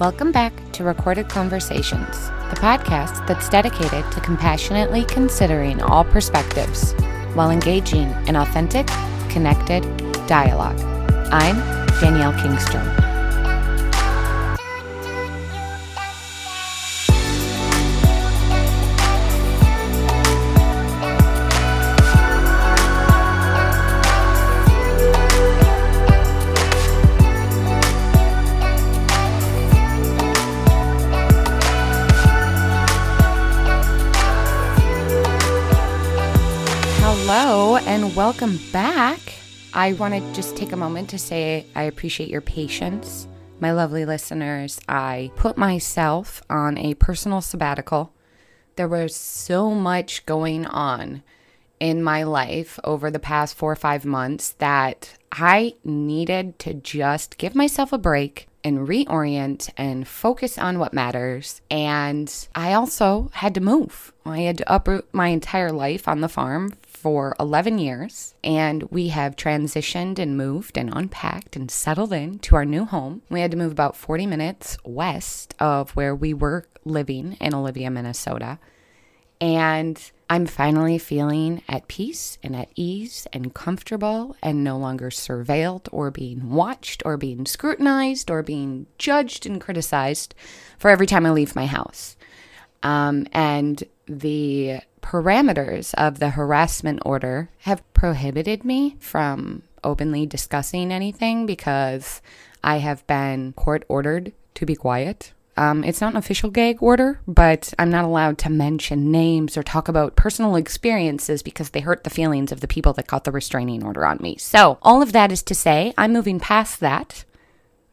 Welcome back to Recorded Conversations, the podcast that's dedicated to compassionately considering all perspectives while engaging in authentic, connected dialogue. I'm Danielle Kingstrom. And welcome back. I want to just take a moment to say I appreciate your patience. My lovely listeners, I put myself on a personal sabbatical. There was so much going on in my life over the past four or five months that I needed to just give myself a break and reorient and focus on what matters. And I also had to move. I had to uproot my entire life on the farm for 11 years, and we have transitioned and moved and unpacked and settled in to our new home. We had to move about 40 minutes west of where we were living in Olivia, Minnesota. And I'm finally feeling at peace and at ease and comfortable and no longer surveilled or being watched or being scrutinized or being judged and criticized for every time I leave my house. Um, and the parameters of the harassment order have prohibited me from openly discussing anything because I have been court ordered to be quiet. Um, it's not an official gag order, but I'm not allowed to mention names or talk about personal experiences because they hurt the feelings of the people that got the restraining order on me. So, all of that is to say, I'm moving past that,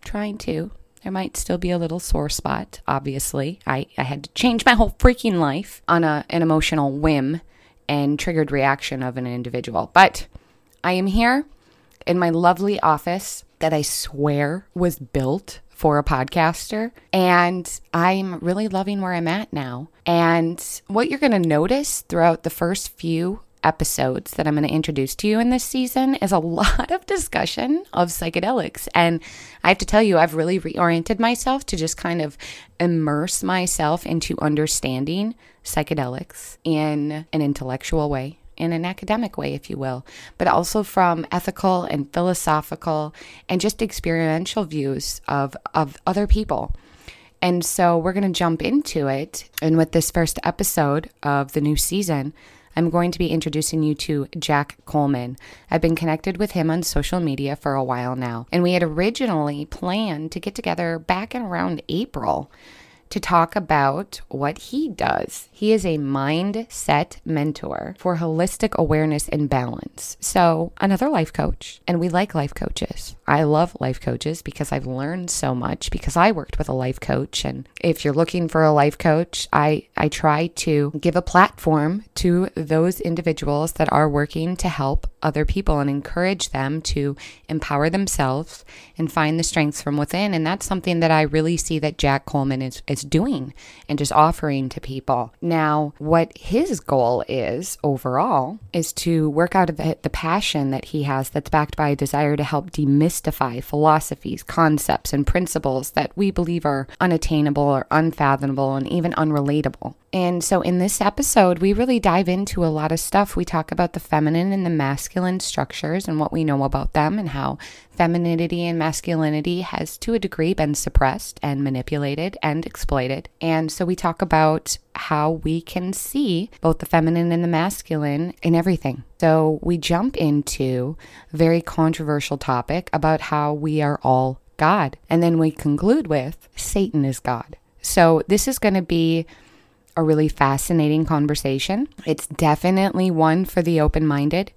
trying to there might still be a little sore spot, obviously. I, I had to change my whole freaking life on a, an emotional whim and triggered reaction of an individual. But I am here in my lovely office that I swear was built for a podcaster. And I'm really loving where I'm at now. And what you're going to notice throughout the first few episodes that I'm going to introduce to you in this season is a lot of discussion of psychedelics. And I have to tell you, I've really reoriented myself to just kind of immerse myself into understanding psychedelics in an intellectual way. In an academic way, if you will, but also from ethical and philosophical and just experiential views of, of other people. And so we're going to jump into it. And with this first episode of the new season, I'm going to be introducing you to Jack Coleman. I've been connected with him on social media for a while now, and we had originally planned to get together back in around April to talk about what he does. He is a mindset mentor for holistic awareness and balance. So, another life coach, and we like life coaches. I love life coaches because I've learned so much because I worked with a life coach and if you're looking for a life coach, I I try to give a platform to those individuals that are working to help other people and encourage them to empower themselves and find the strengths from within and that's something that I really see that Jack Coleman is is doing and just offering to people. Now, what his goal is overall is to work out of the, passion that he has that's backed by a desire to help demystify philosophies, concepts, and principles that we believe are unattainable or unfathomable and even unrelatable. And so, in this episode, we really dive into a lot of stuff. We talk about the feminine and the masculine structures and what we know about them, and how femininity and masculinity has, to a degree, been suppressed and manipulated and exploited. And so, we talk about how we can see both the feminine and the masculine in everything. So, we jump into a very controversial topic about how we are all God. And then we conclude with Satan is God. So, this is going to be a really fascinating conversation. It's definitely one for the open minded.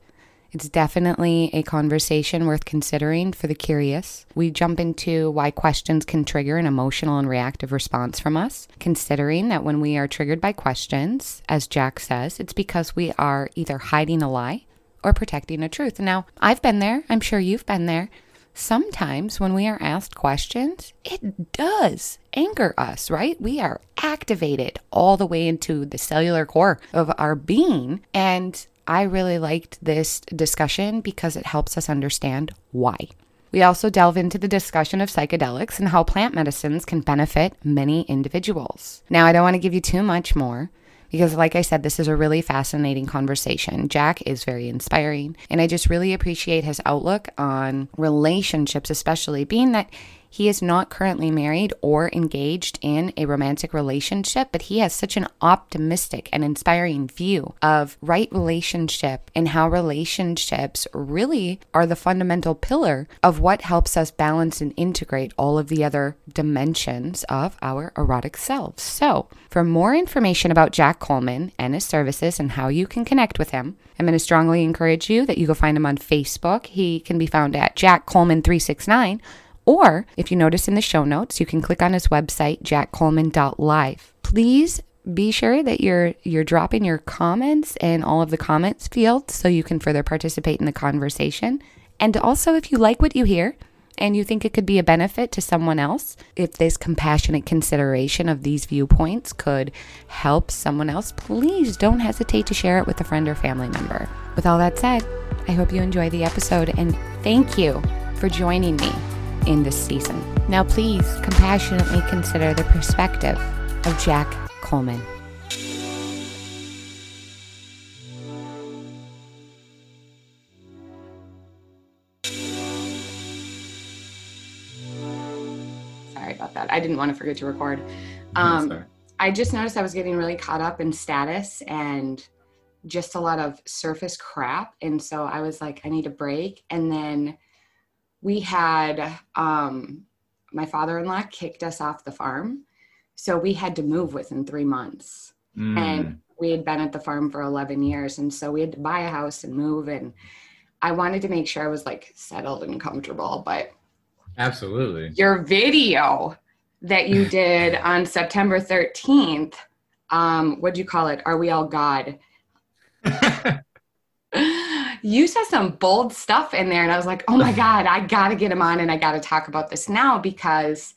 It's definitely a conversation worth considering for the curious. We jump into why questions can trigger an emotional and reactive response from us, considering that when we are triggered by questions, as Jack says, it's because we are either hiding a lie or protecting a truth. Now, I've been there. I'm sure you've been there sometimes when we are asked questions, it does anger us, right? We are activated all the way into the cellular core of our being. And I really liked this discussion because it helps us understand why. We also delve into the discussion of psychedelics and how plant medicines can benefit many individuals. Now, I don't want to give you too much more because, like I said, this is a really fascinating conversation. Jack is very inspiring, and I just really appreciate his outlook on relationships, especially being that he is not currently married or engaged in a romantic relationship, but he has such an optimistic and inspiring view of right relationship and how relationships really are the fundamental pillar of what helps us balance and integrate all of the other dimensions of our erotic selves. So, for more information about Jack Coleman and his services and how you can connect with him, I'm going to strongly encourage you that you go find him on Facebook. He can be found at Jack Coleman 369 or if you notice in the show notes, you can click on his website, jackcoleman.live. Please be sure that you're you're dropping your comments in all of the comments fields so you can further participate in the conversation. And also if you like what you hear and you think it could be a benefit to someone else, if this compassionate consideration of these viewpoints could help someone else, please don't hesitate to share it with a friend or family member. With all that said, I hope you enjoy the episode and thank you for joining me in this season. Now, please compassionately consider the perspective of Jack Coleman. Sorry about that. I didn't want to forget to record. Um, I just noticed I was getting really caught up in status and just a lot of surface crap. And so I was like, I need a break. And then we had um, my father-in-law kicked us off the farm. So we had to move within three months. Mm. and we had been at the farm for 11 years. And so we had to buy a house and move. And i wanted to make sure i was like settled and comfortable. But absolutely. your video that you did on september 13th um what do you call it? Are we all god you said some bold stuff in there and i was like oh my god i gotta get him on and i gotta talk about this now because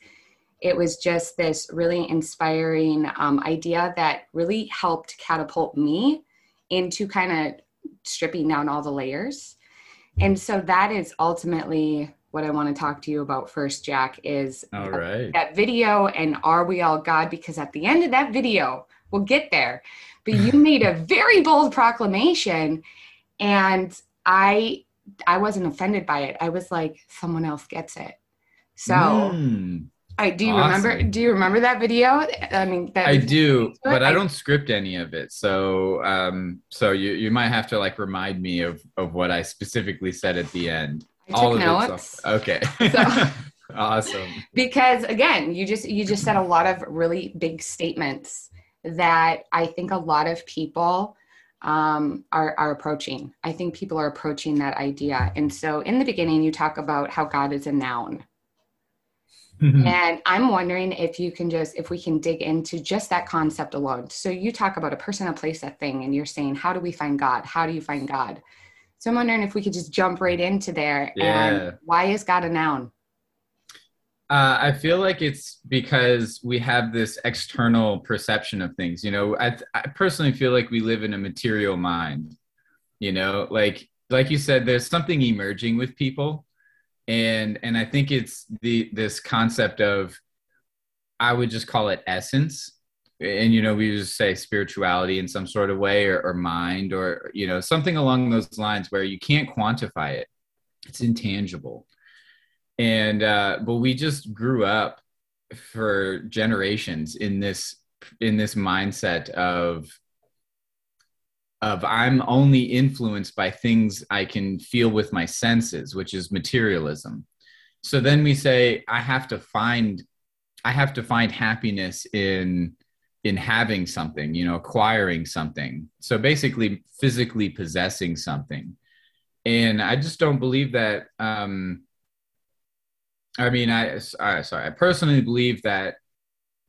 it was just this really inspiring um, idea that really helped catapult me into kind of stripping down all the layers. And so that is ultimately what i want to talk to you about first jack is all right. that video and are we all god? Because at the end of that video we'll get there. But you made a very bold proclamation and i i wasn't offended by it. I was like someone else gets it. So mm, I, do you awesome. remember do you remember that video? I mean i do but I, I don't script any of it. So um so you you might have to like remind me of of what i specifically said at the end. I all of notes. it okay. So, awesome. Because again you just you just said a lot of really big statements that i think a lot of people um, are, are approaching. I think people are approaching that idea. And so in the beginning, you talk about how God is a noun. Mm-hmm. And I'm wondering if you can just, if we can dig into just that concept alone. So you talk about a person, a place, a thing, and you're saying, how do we find God? How do you find God? So I'm wondering if we could just jump right into there. Yeah. And why is God a noun? Uh, I feel like it's because we have this external perception of things. You know, I, I personally feel like we live in a material mind. You know, like like you said, there's something emerging with people, and and I think it's the this concept of I would just call it essence. And you know, we just say spirituality in some sort of way, or, or mind, or you know, something along those lines where you can't quantify it. It's intangible and uh, but we just grew up for generations in this in this mindset of of I'm only influenced by things I can feel with my senses, which is materialism. So then we say I have to find I have to find happiness in in having something, you know, acquiring something. So basically physically possessing something. And I just don't believe that um I mean, I uh, sorry, I personally believe that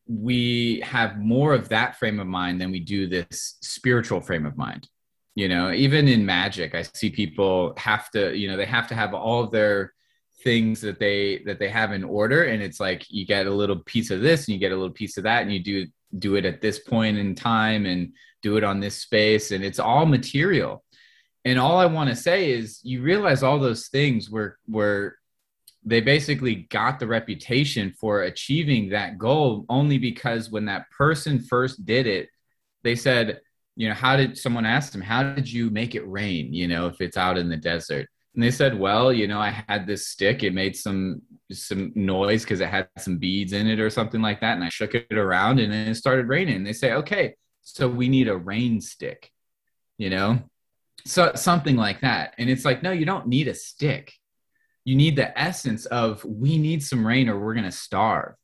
we have more of that frame of mind than we do this spiritual frame of mind. You know, even in magic, I see people have to, you know, they have to have all of their things that they that they have in order, and it's like you get a little piece of this and you get a little piece of that, and you do do it at this point in time and do it on this space, and it's all material. And all I want to say is, you realize all those things were were they basically got the reputation for achieving that goal only because when that person first did it, they said, you know, how did someone ask them, how did you make it rain? You know, if it's out in the desert. And they said, well, you know, I had this stick. It made some some noise because it had some beads in it or something like that. And I shook it around and then it started raining. And they say, okay, so we need a rain stick, you know? So something like that. And it's like, no, you don't need a stick. You need the essence of we need some rain or we're gonna starve.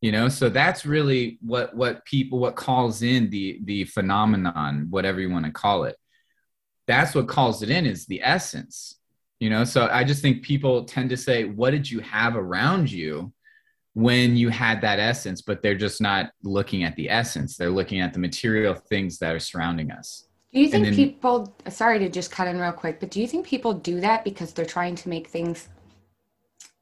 You know, so that's really what what people what calls in the the phenomenon, whatever you want to call it. That's what calls it in is the essence you know so i just think people tend to say what did you have around you when you had that essence but they're just not looking at the essence they're looking at the material things that are surrounding us do you think then, people sorry to just cut in real quick but do you think people do that because they're trying to make things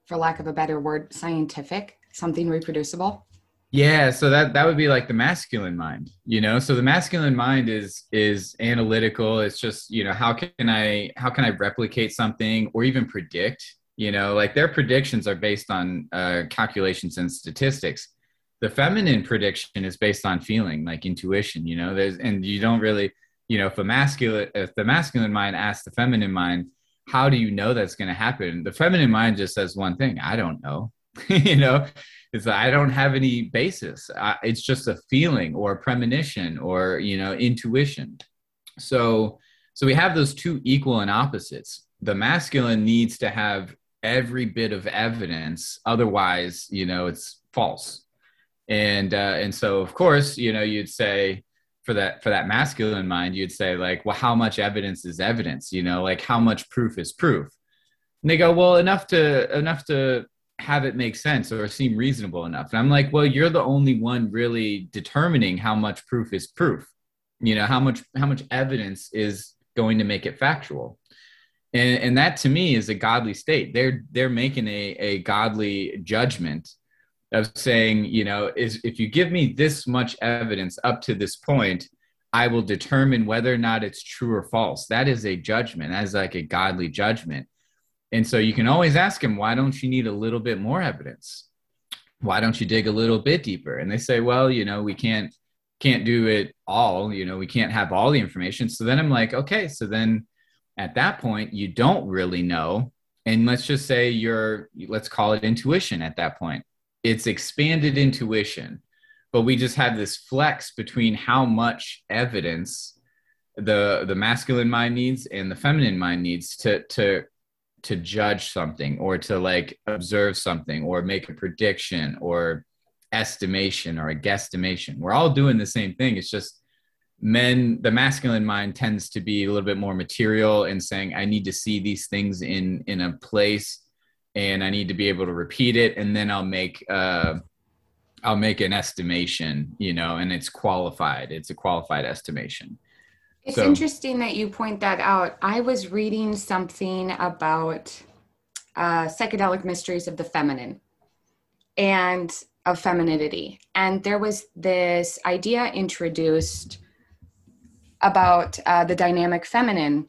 for lack of a better word scientific something reproducible yeah, so that that would be like the masculine mind, you know. So the masculine mind is is analytical. It's just you know how can I how can I replicate something or even predict? You know, like their predictions are based on uh, calculations and statistics. The feminine prediction is based on feeling, like intuition. You know, there's and you don't really you know if a masculine if the masculine mind asks the feminine mind, how do you know that's going to happen? The feminine mind just says one thing: I don't know. you know it's that I don't have any basis. I, it's just a feeling or a premonition or you know intuition. So so we have those two equal and opposites. The masculine needs to have every bit of evidence, otherwise you know it's false. And uh, and so of course you know you'd say for that for that masculine mind you'd say like well how much evidence is evidence you know like how much proof is proof and they go well enough to enough to have it make sense or seem reasonable enough. And I'm like, well, you're the only one really determining how much proof is proof. You know, how much how much evidence is going to make it factual. And, and that to me is a godly state. They're they're making a, a godly judgment of saying, you know, is if you give me this much evidence up to this point, I will determine whether or not it's true or false. That is a judgment. That is like a godly judgment. And so you can always ask him, why don't you need a little bit more evidence? Why don't you dig a little bit deeper? And they say, well, you know, we can't can't do it all, you know, we can't have all the information. So then I'm like, okay, so then at that point you don't really know. And let's just say you're let's call it intuition at that point. It's expanded intuition, but we just have this flex between how much evidence the the masculine mind needs and the feminine mind needs to to to judge something or to like observe something or make a prediction or estimation or a guesstimation. We're all doing the same thing. It's just men, the masculine mind tends to be a little bit more material and saying, I need to see these things in in a place and I need to be able to repeat it and then I'll make uh I'll make an estimation, you know, and it's qualified. It's a qualified estimation. It's so. interesting that you point that out. I was reading something about uh, psychedelic mysteries of the feminine and of femininity. And there was this idea introduced about uh, the dynamic feminine.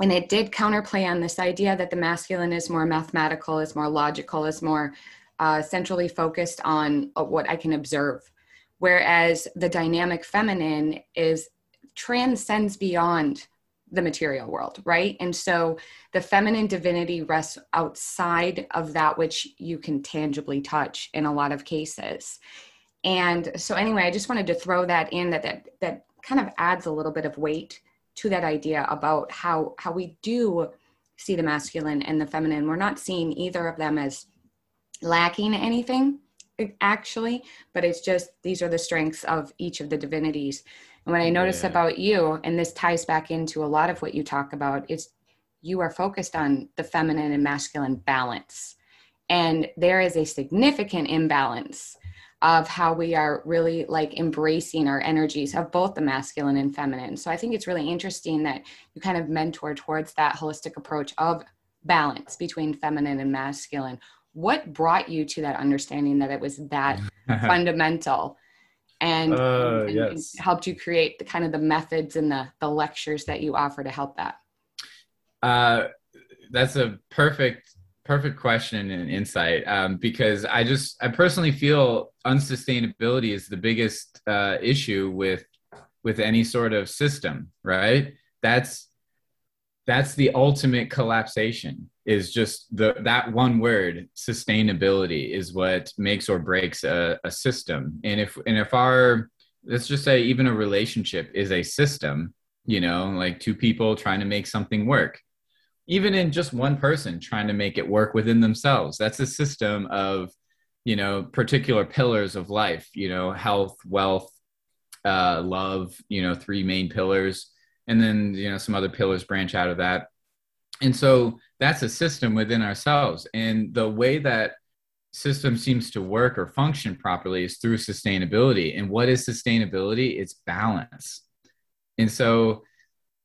And it did counterplay on this idea that the masculine is more mathematical, is more logical, is more uh, centrally focused on uh, what I can observe. Whereas the dynamic feminine is transcends beyond the material world, right? And so the feminine divinity rests outside of that which you can tangibly touch in a lot of cases. And so anyway, I just wanted to throw that in that that that kind of adds a little bit of weight to that idea about how how we do see the masculine and the feminine. We're not seeing either of them as lacking anything actually, but it's just these are the strengths of each of the divinities. And what I notice yeah. about you, and this ties back into a lot of what you talk about, is you are focused on the feminine and masculine balance. And there is a significant imbalance of how we are really like embracing our energies of both the masculine and feminine. So I think it's really interesting that you kind of mentor towards that holistic approach of balance between feminine and masculine. What brought you to that understanding that it was that fundamental? and, uh, and, yes. helped you create the kind of the methods and the, the lectures that you offer to help that uh, that's a perfect perfect question and insight um, because I just I personally feel unsustainability is the biggest uh, issue with with any sort of system, right? That's that's the ultimate collapsation is just the that one word sustainability is what makes or breaks a, a system and if and if our let's just say even a relationship is a system you know like two people trying to make something work even in just one person trying to make it work within themselves. That's a system of you know particular pillars of life you know health wealth uh, love you know three main pillars and then you know some other pillars branch out of that. And so that's a system within ourselves. And the way that system seems to work or function properly is through sustainability. And what is sustainability? It's balance. And so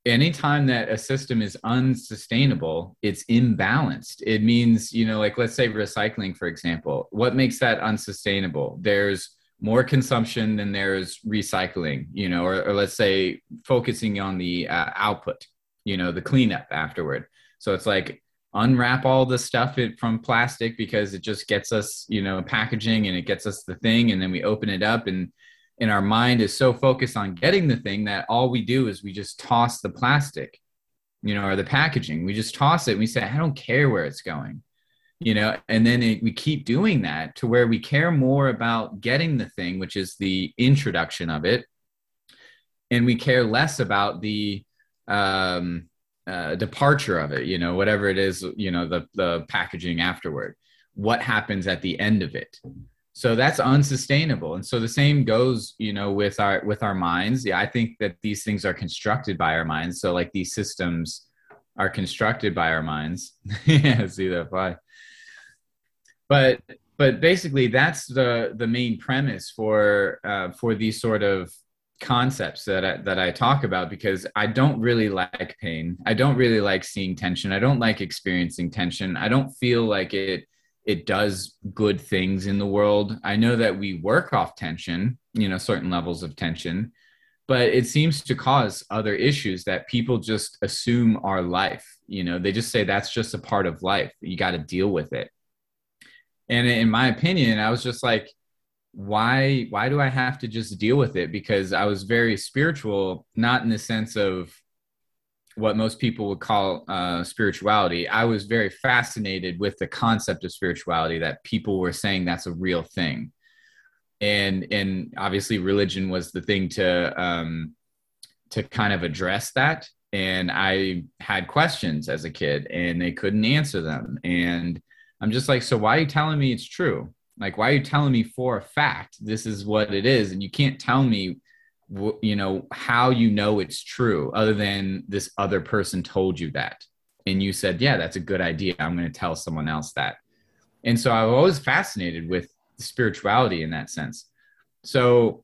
anytime that a system is unsustainable it's imbalanced. It means you know like let's say recycling for example. What makes that unsustainable? There's more consumption than there's recycling you know or, or let's say focusing on the uh, output you know the cleanup afterward. So it's like unwrap all the stuff it, from plastic because it just gets us you know packaging and it gets us the thing and then we open it up and and our mind is so focused on getting the thing that all we do is we just toss the plastic you know or the packaging. We just toss it we say i don't care where it's going you know? And then it, we keep doing that to where we care more about getting the thing which is the introduction of it and we care less about the um, uh, departure of it you know whatever it is you know the the packaging afterward what happens at the end of it so that's unsustainable and so the same goes you know with our with our minds yeah i think that these things are constructed by our minds so like these systems are constructed by our minds yeah see that why but but basically that's the the main premise for uh, for these sort of concepts that I, that I talk about because I don't really like pain. I don't really like seeing tension. I don't like experiencing tension. I don't feel like it it does good things in the world. I know that we work off tension, you know, certain levels of tension, but it seems to cause other issues that people just assume are life. You know, they just say that's just a part of life. You got to deal with it. And in my opinion, I was just like, why why do I have to just deal with it? Because I was very spiritual, not in the sense of what most people would call uh, spirituality. I was very fascinated with the concept of spirituality that people were saying that's a real thing, and and obviously religion was the thing to um, to kind of address that. And I had questions as a kid, and they couldn't answer them. And I'm just like, so why are you telling me it's true? Like, why are you telling me for a fact this is what it is, and you can't tell me you know how you know it's true other than this other person told you that. And you said yeah that's a good idea. I'm going to tell someone else that. And so i was always fascinated with spirituality in that sense. So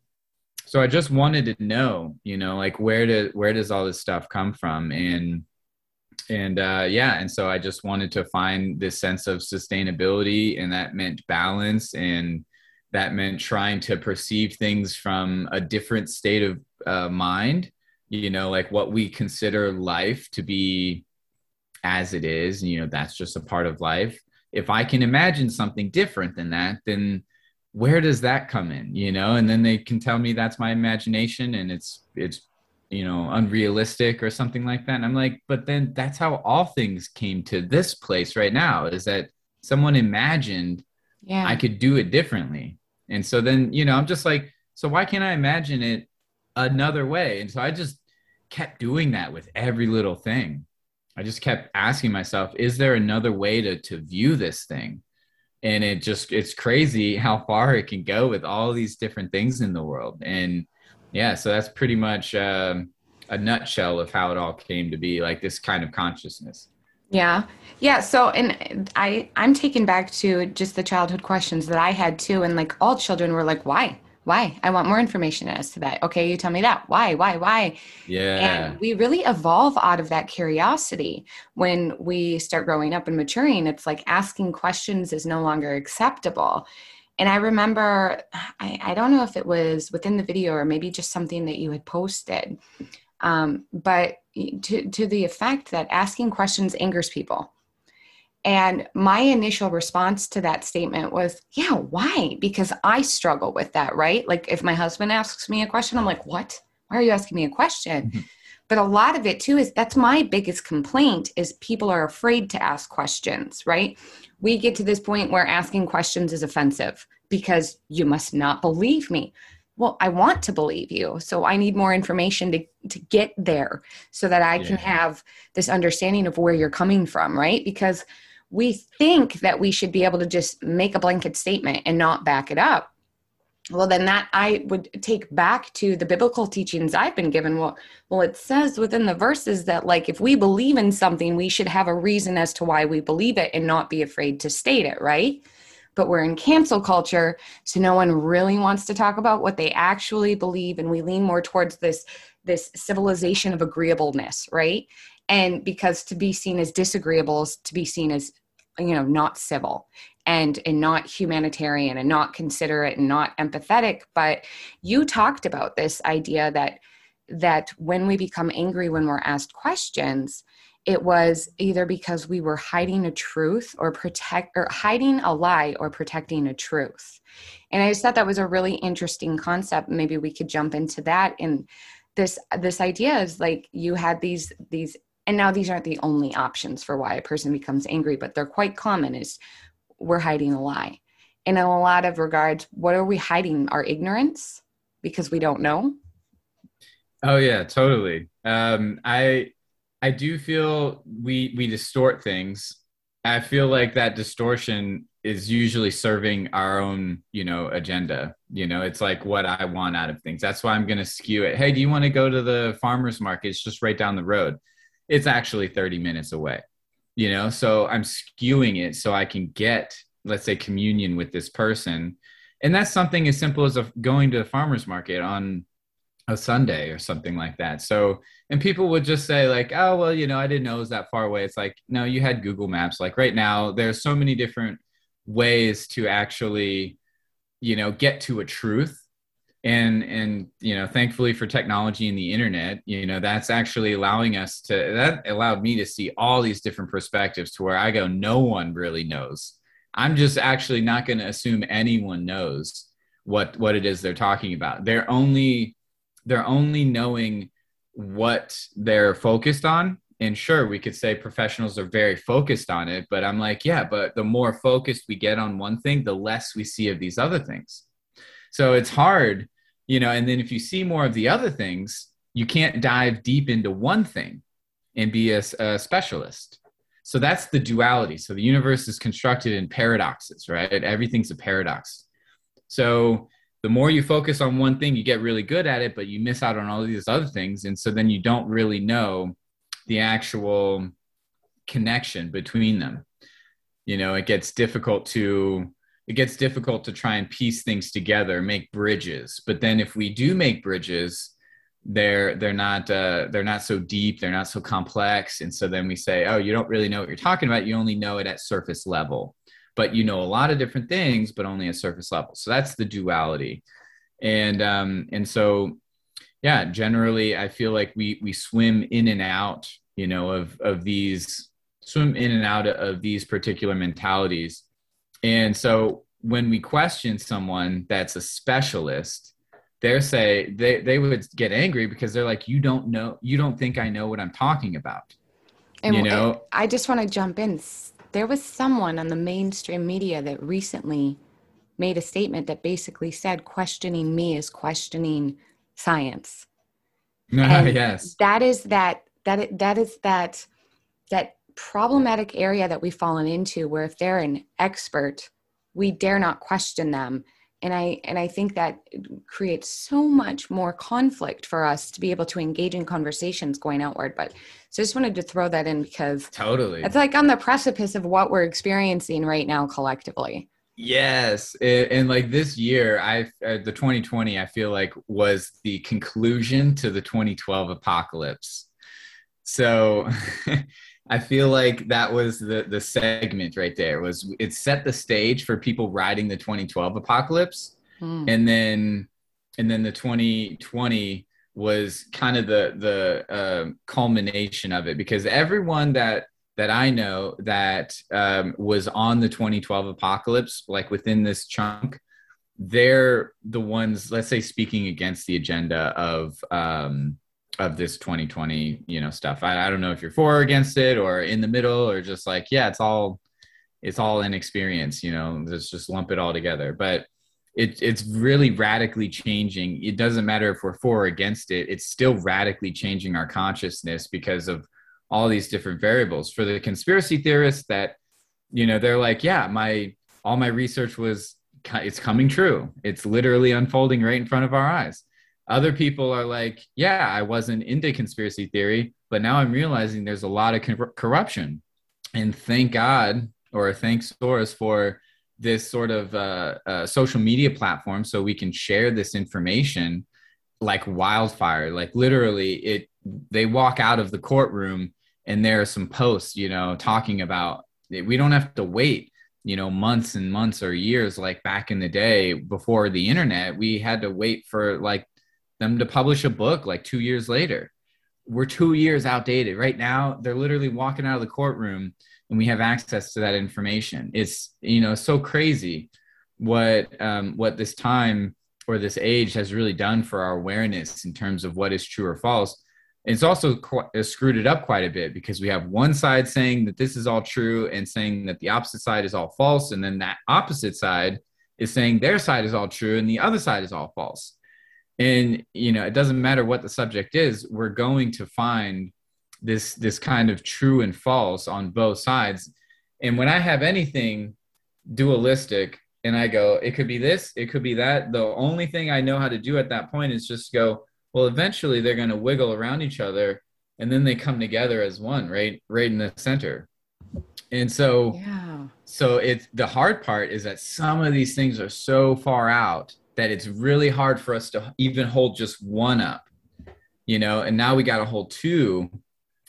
so i just wanted to know you know like where to where does all this stuff come from? And and uh yeah and so i just wanted to find this sense of sustainability and that meant balance and that meant trying to perceive things from a different state of uh, mind you know like what we consider life to be as it is you know that's just a part of life. If i can imagine something different than that then where does that come in you know? And then they can tell me that's my imagination and it's it's you know unrealistic or something like that. And i'm like but then that's how all things came to this place right now is that someone imagined yeah. I could do it differently and so then you know i'm just like so why can't i imagine it another way? And so i just kept doing that with every little thing. I just kept asking myself is there another way to to view this thing? And it just it's crazy how far it can go with all these different things in the world. And yeah so that's pretty much um, a nutshell of how it all came to be like this kind of consciousness yeah. Yeah. So, and I, I'm taken back to just the childhood questions that I had too. And like all children were like, why? Why? I want more information as to that. Okay. You tell me that. Why? Why? Why? Yeah. And we really evolve out of that curiosity when we start growing up and maturing. It's like asking questions is no longer acceptable. And I remember, I, I don't know if it was within the video or maybe just something that you had posted um, but to, to the effect that asking questions angers people. And my initial response to that statement was, yeah, why? Because I struggle with that, right? Like if my husband asks me a question, I'm like, what? Why are you asking me a question? Mm-hmm. But a lot of it too is that's my biggest complaint is people are afraid to ask questions, right? We get to this point where asking questions is offensive because you must not believe me well i want to believe you so i need more information to, to get there so that i yeah. can have this understanding of where you're coming from right? Because we think that we should be able to just make a blanket statement and not back it up. Well then that i would take back to the biblical teachings i've been given. Well well it says within the verses that like if we believe in something we should have a reason as to why we believe it and not be afraid to state it right but we're in cancel culture so no one really wants to talk about what they actually believe and we lean more towards this this civilization of agreeableness right? And because to be seen as disagreeable is to be seen as you know not civil and and not humanitarian and not considerate and not empathetic. But you talked about this idea that that when we become angry when we're asked questions it was either because we were hiding a truth or protect or hiding a lie or protecting a truth. And I just thought that was a really interesting concept. Maybe we could jump into that. And this this idea is like you had these these and now these aren't the only options for why a person becomes angry, but they're quite common is we're hiding a lie. And in a lot of regards, what are we hiding? Our ignorance because we don't know? Oh yeah, totally. Um, I I do feel we we distort things. I feel like that distortion is usually serving our own, you know, agenda. You know, it's like what I want out of things. That's why I'm going to skew it. Hey, do you want to go to the farmers market? It's just right down the road. It's actually 30 minutes away. You know, so I'm skewing it so I can get, let's say, communion with this person. And that's something as simple as going to the farmers market on a Sunday or something like that. So, and people would just say like, "Oh, well, you know, I didn't know it was that far away." It's like, no, you had Google Maps. Like right now, there's so many different ways to actually, you know, get to a truth. And and you know, thankfully for technology and the internet, you know, that's actually allowing us to that allowed me to see all these different perspectives to where I go, no one really knows. I'm just actually not going to assume anyone knows what what it is they're talking about. They're only they're only knowing what they're focused on. And sure we could say professionals are very focused on it but i'm like yeah but the more focused we get on one thing the less we see of these other things. So it's hard you know and then if you see more of the other things you can't dive deep into one thing and be a, a specialist. So that's the duality. So the universe is constructed in paradoxes right? Everything's a paradox. So the more you focus on one thing, you get really good at it, but you miss out on all these other things. And so then you don't really know the actual connection between them. You know, it gets difficult to it gets difficult to try and piece things together, make bridges. But then if we do make bridges, they're they're not uh, they're not so deep, they're not so complex, and so then we say, oh, you don't really know what you're talking about. You only know it at surface level but you know a lot of different things, but only at surface level. So that's the duality. And um, and so yeah, generally I feel like we we swim in and out, you know, of of these swim in and out of these particular mentalities. And so when we question someone that's a specialist, they're say they, they would get angry because they're like, you don't know, you don't think I know what I'm talking about. And you know, I just want to jump in there was someone on the mainstream media that recently made a statement that basically said questioning me is questioning science. and yes. That is that that that is that that problematic area that we've fallen into where if they're an expert, we dare not question them and i and i think that creates so much more conflict for us to be able to engage in conversations going outward. But so i just wanted to throw that in because totally. It's like on the precipice of what we're experiencing right now collectively. Yes. It, and like this year i uh, the 2020 i feel like was the conclusion to the 2012 apocalypse. So I feel like that was the the segment right there. Was it set the stage for people riding the 2012 apocalypse, mm. and then and then the 2020 was kind of the the uh, culmination of it because everyone that that I know that um, was on the 2012 apocalypse, like within this chunk, they're the ones, let's say, speaking against the agenda of um, of this 2020, you know, stuff. I, I don't know if you're for or against it, or in the middle, or just like, yeah, it's all it's all inexperience, you know, let's just lump it all together. But it, it's really radically changing. It doesn't matter if we're for or against it, it's still radically changing our consciousness because of all these different variables. For the conspiracy theorists that, you know, they're like, yeah, my all my research was it's coming true. It's literally unfolding right in front of our eyes. Other people are like, yeah, I wasn't into conspiracy theory, but now I'm realizing there's a lot of cor- corruption. And thank God or thank Soros for this sort of uh, uh, social media platform so we can share this information like wildfire. Like literally, it they walk out of the courtroom and there are some posts, you know, talking about we don't have to wait you know months and months or years like back in the day before the internet we had to wait for like them to publish a book like two years later. We're two years outdated. Right now they're literally walking out of the courtroom and we have access to that information. It's you know so crazy what um, what this time or this age has really done for our awareness in terms of what is true or false. It's also quite, screwed it up quite a bit because we have one side saying that this is all true and saying that the opposite side is all false and then that opposite side is saying their side is all true and the other side is all false and you know it doesn't matter what the subject is we're going to find this this kind of true and false on both sides. And when i have anything dualistic and i go it could be this it could be that the only thing i know how to do at that point is just go well eventually they're going to wiggle around each other and then they come together as one right right in the center. And so yeah. so it's the hard part is that some of these things are so far out that it's really hard for us to even hold just one up you know? And now we got to hold two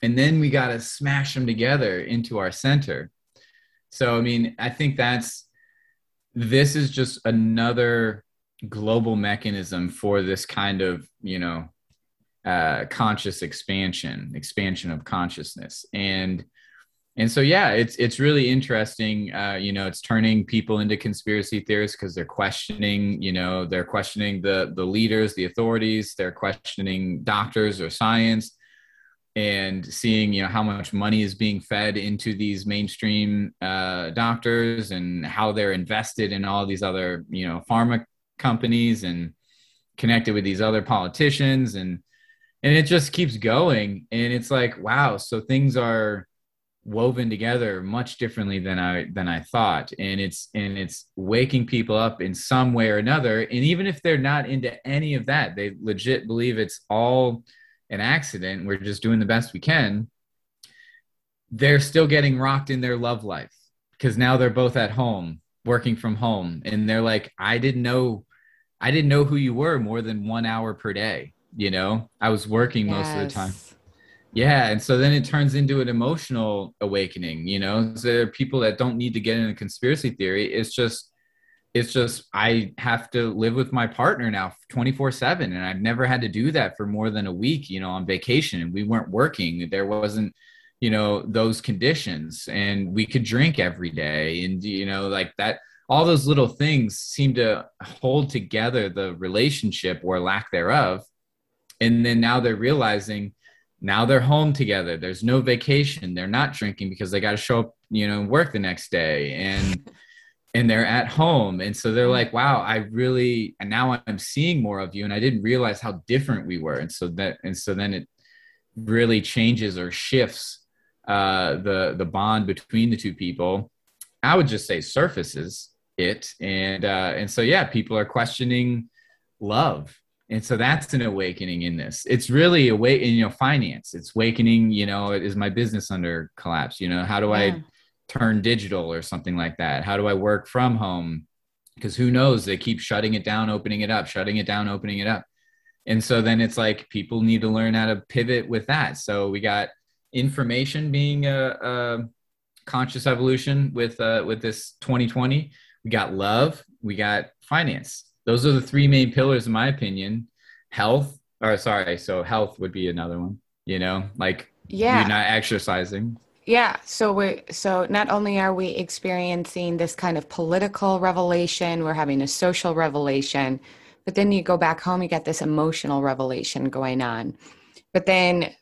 and then we got to smash them together into our center. So i mean i think that's this is just another global mechanism for this kind of you know uh, conscious expansion expansion of consciousness. And and so yeah it's it's really interesting uh, you know it's turning people into conspiracy theorists because they're questioning you know they're questioning the the leaders the authorities they're questioning doctors or science and seeing you know how much money is being fed into these mainstream uh, doctors and how they're invested in all these other you know pharma companies and connected with these other politicians and and it just keeps going and it's like wow so things are woven together much differently than i than i thought and it's and it's waking people up in some way or another and even if they're not into any of that they legit believe it's all an accident we're just doing the best we can they're still getting rocked in their love life because now they're both at home working from home and they're like i didn't know I didn't know who you were more than one hour per day. You know, I was working yes. most of the time. Yeah. And so then it turns into an emotional awakening, you know, so there are people that don't need to get into conspiracy theory. It's just, it's just, I have to live with my partner now 24 seven. And I've never had to do that for more than a week, you know, on vacation and we weren't working. There wasn't, you know, those conditions and we could drink every day. And, you know, like that, all those little things seem to hold together the relationship or lack thereof and then now they're realizing now they're home together. There's no vacation. They're not drinking because they got to show up you know work the next day and and they're at home. And so they're like wow i really and now i'm seeing more of you and i didn't realize how different we were. And so that and so then it really changes or shifts uh the the bond between the two people. I would just say surfaces it. And uh and so yeah people are questioning love and so that's an awakening in this. It's really a awake you know finance. It's awakening you know is my business under collapse? You know how do yeah. i turn digital or something like that? How do i work from home? Because who knows? They keep shutting it down opening it up shutting it down opening it up. And so then it's like people need to learn how to pivot with that. So we got information being a, a conscious evolution with uh, with this 2020 we got love, we got finance. Those are the three main pillars, in my opinion. Health, or sorry, so health would be another one. You know, like yeah, you're not exercising. Yeah. So we so not only are we experiencing this kind of political revelation, we're having a social revelation, but then you go back home, you get this emotional revelation going on. But then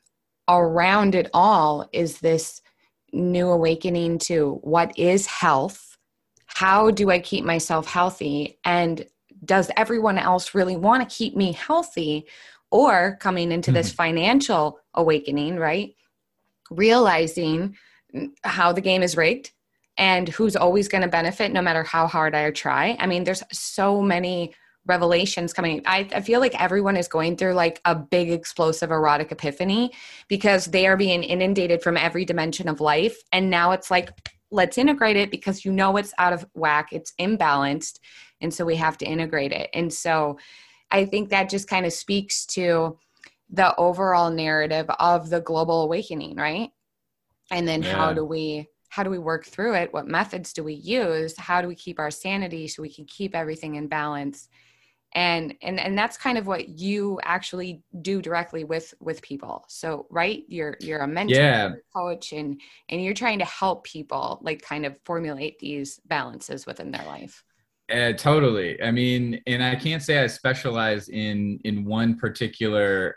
around it all is this new awakening to what is health? How do I keep myself healthy? And does everyone else really want to keep me healthy? Or coming into mm-hmm. this financial awakening, right? Realizing how the game is rigged and who's always going to benefit no matter how hard I try. I mean, there's so many revelations coming. I, I, feel like everyone is going through like a big explosive erotic epiphany because they are being inundated from every dimension of life. And now it's like, let's integrate it because you know it's out of whack, it's imbalanced. And so we have to integrate it. And so I think that just kind of speaks to the overall narrative of the global awakening, right? And then yeah. how do we how do we work through it? What methods do we use? How do we keep our sanity so we can keep everything in balance? And and and that's kind of what you actually do directly with with people. So right you're you're a mentor yeah. coach and and you're trying to help people like kind of formulate these balances within their life. Uh, totally. I mean and i can't say i specialize in in one particular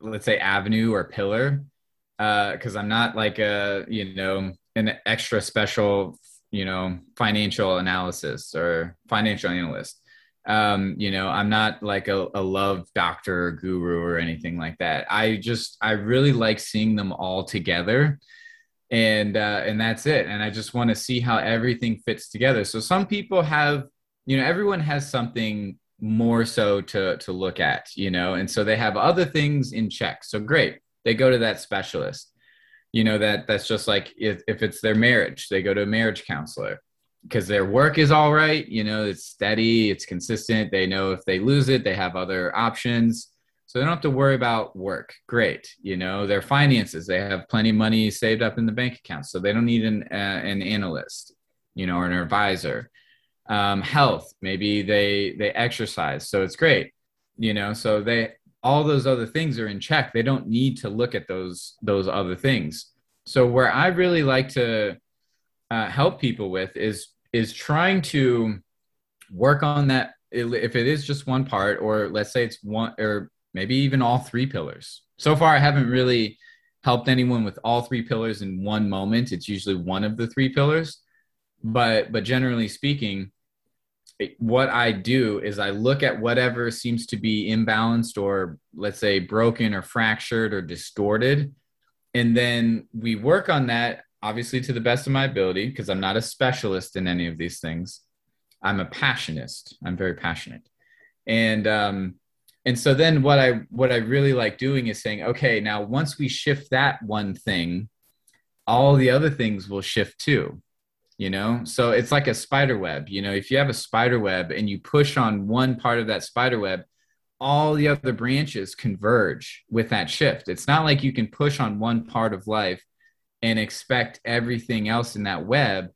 let's say avenue or pillar because uh, i'm not like a you know an extra special you know financial analysis or financial analyst um you know i'm not like a, a love doctor or guru or anything like that. I just i really like seeing them all together. And uh and that's it. And i just want to see how everything fits together. So some people have you know everyone has something more so to to look at you know and so they have other things in check. So great. They go to that specialist. You know that that's just like if, if it's their marriage they go to a marriage counselor because their work is all right. You know, it's steady, it's consistent. They know if they lose it, they have other options. So they don't have to worry about work. Great. You know, their finances, they have plenty of money saved up in the bank account. So they don't need an, uh, an analyst, you know, or an advisor. Um, health, maybe they, they exercise. So it's great. You know, so they, all those other things are in check. They don't need to look at those, those other things. So where I really like to, uh, help people with is is trying to work on that if it is just one part or let's say it's one or maybe even all three pillars. So far i haven't really helped anyone with all three pillars in one moment. It's usually one of the three pillars. But but generally speaking what i do is i look at whatever seems to be imbalanced or let's say broken or fractured or distorted. And then we work on that obviously to the best of my ability because I'm not a specialist in any of these things. I'm a passionist. I'm very passionate. And um and so then what I what I really like doing is saying, okay, now once we shift that one thing, all the other things will shift too. You know? So it's like a spider web. You know, if you have a spider web and you push on one part of that spider web, all the other branches converge with that shift. It's not like you can push on one part of life and expect everything else in that web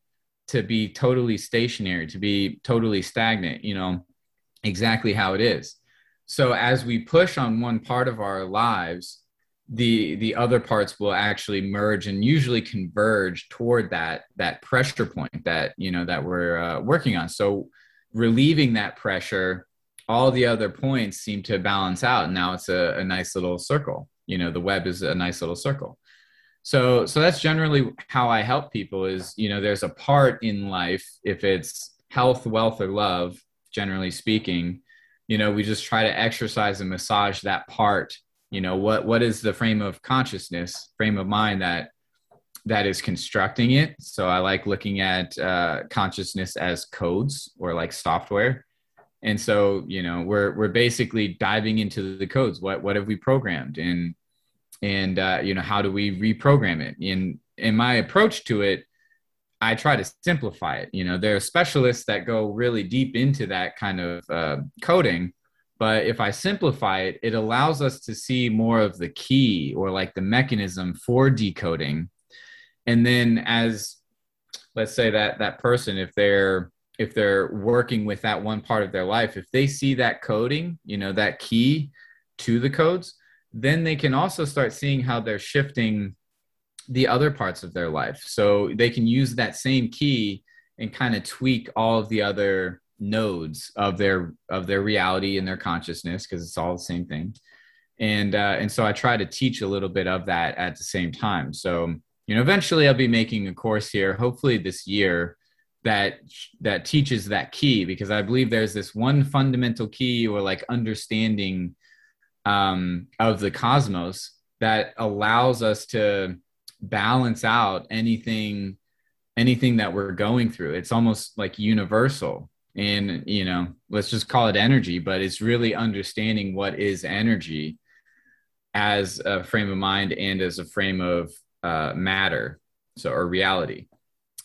to be totally stationary, to be totally stagnant, you know, exactly how it is. So as we push on one part of our lives, the the other parts will actually merge and usually converge toward that that pressure point that you know that we're uh, working on. So relieving that pressure, all the other points seem to balance out. And now it's a, a nice little circle. You know, the web is a nice little circle so so that's generally how i help people is you know there's a part in life if it's health wealth or love generally speaking you know we just try to exercise and massage that part you know what what is the frame of consciousness frame of mind that that is constructing it. So i like looking at uh, consciousness as codes or like software. And so you know we're we're basically diving into the codes. What what have we programmed? And and uh, you know how do we reprogram it? In in my approach to it i try to simplify it. You know there are specialists that go really deep into that kind of uh, coding but if i simplify it it allows us to see more of the key or like the mechanism for decoding. And then as let's say that that person if they're if they're working with that one part of their life if they see that coding you know that key to the codes then they can also start seeing how they're shifting the other parts of their life. So they can use that same key and kind of tweak all of the other nodes of their of their reality and their consciousness because it's all the same thing. And uh, and so I try to teach a little bit of that at the same time. So you know, eventually I'll be making a course here, hopefully this year, that that teaches that key because I believe there's this one fundamental key or like understanding um, of the cosmos that allows us to balance out anything anything that we're going through. It's almost like universal. And you know let's just call it energy but it's really understanding what is energy as a frame of mind and as a frame of uh, matter so or reality.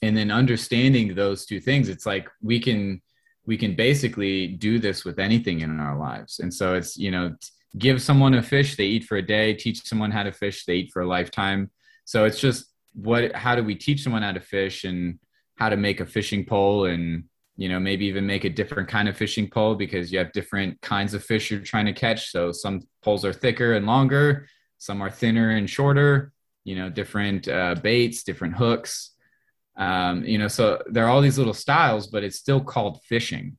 And then understanding those two things it's like we can we can basically do this with anything in our lives. And so it's you know give someone a fish they eat for a day teach someone how to fish they eat for a lifetime. So it's just what how do we teach someone how to fish and how to make a fishing pole and you know maybe even make a different kind of fishing pole because you have different kinds of fish you're trying to catch. So some poles are thicker and longer some are thinner and shorter you know different uh, baits different hooks. Um, you know so there are all these little styles but it's still called fishing.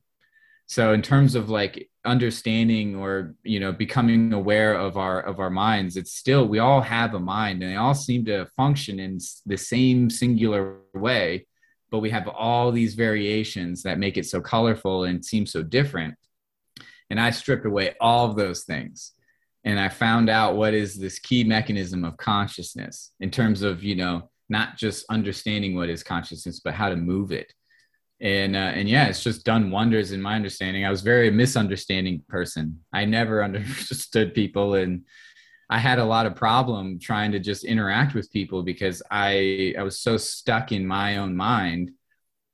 So in terms of like understanding or you know becoming aware of our of our minds it's still we all have a mind and they all seem to function in the same singular way but we have all these variations that make it so colorful and seem so different. And i stripped away all of those things and i found out what is this key mechanism of consciousness in terms of you know not just understanding what is consciousness but how to move it and uh, and yeah, it's just done wonders in my understanding. I was very misunderstanding person. I never understood people, and I had a lot of problem trying to just interact with people because I I was so stuck in my own mind.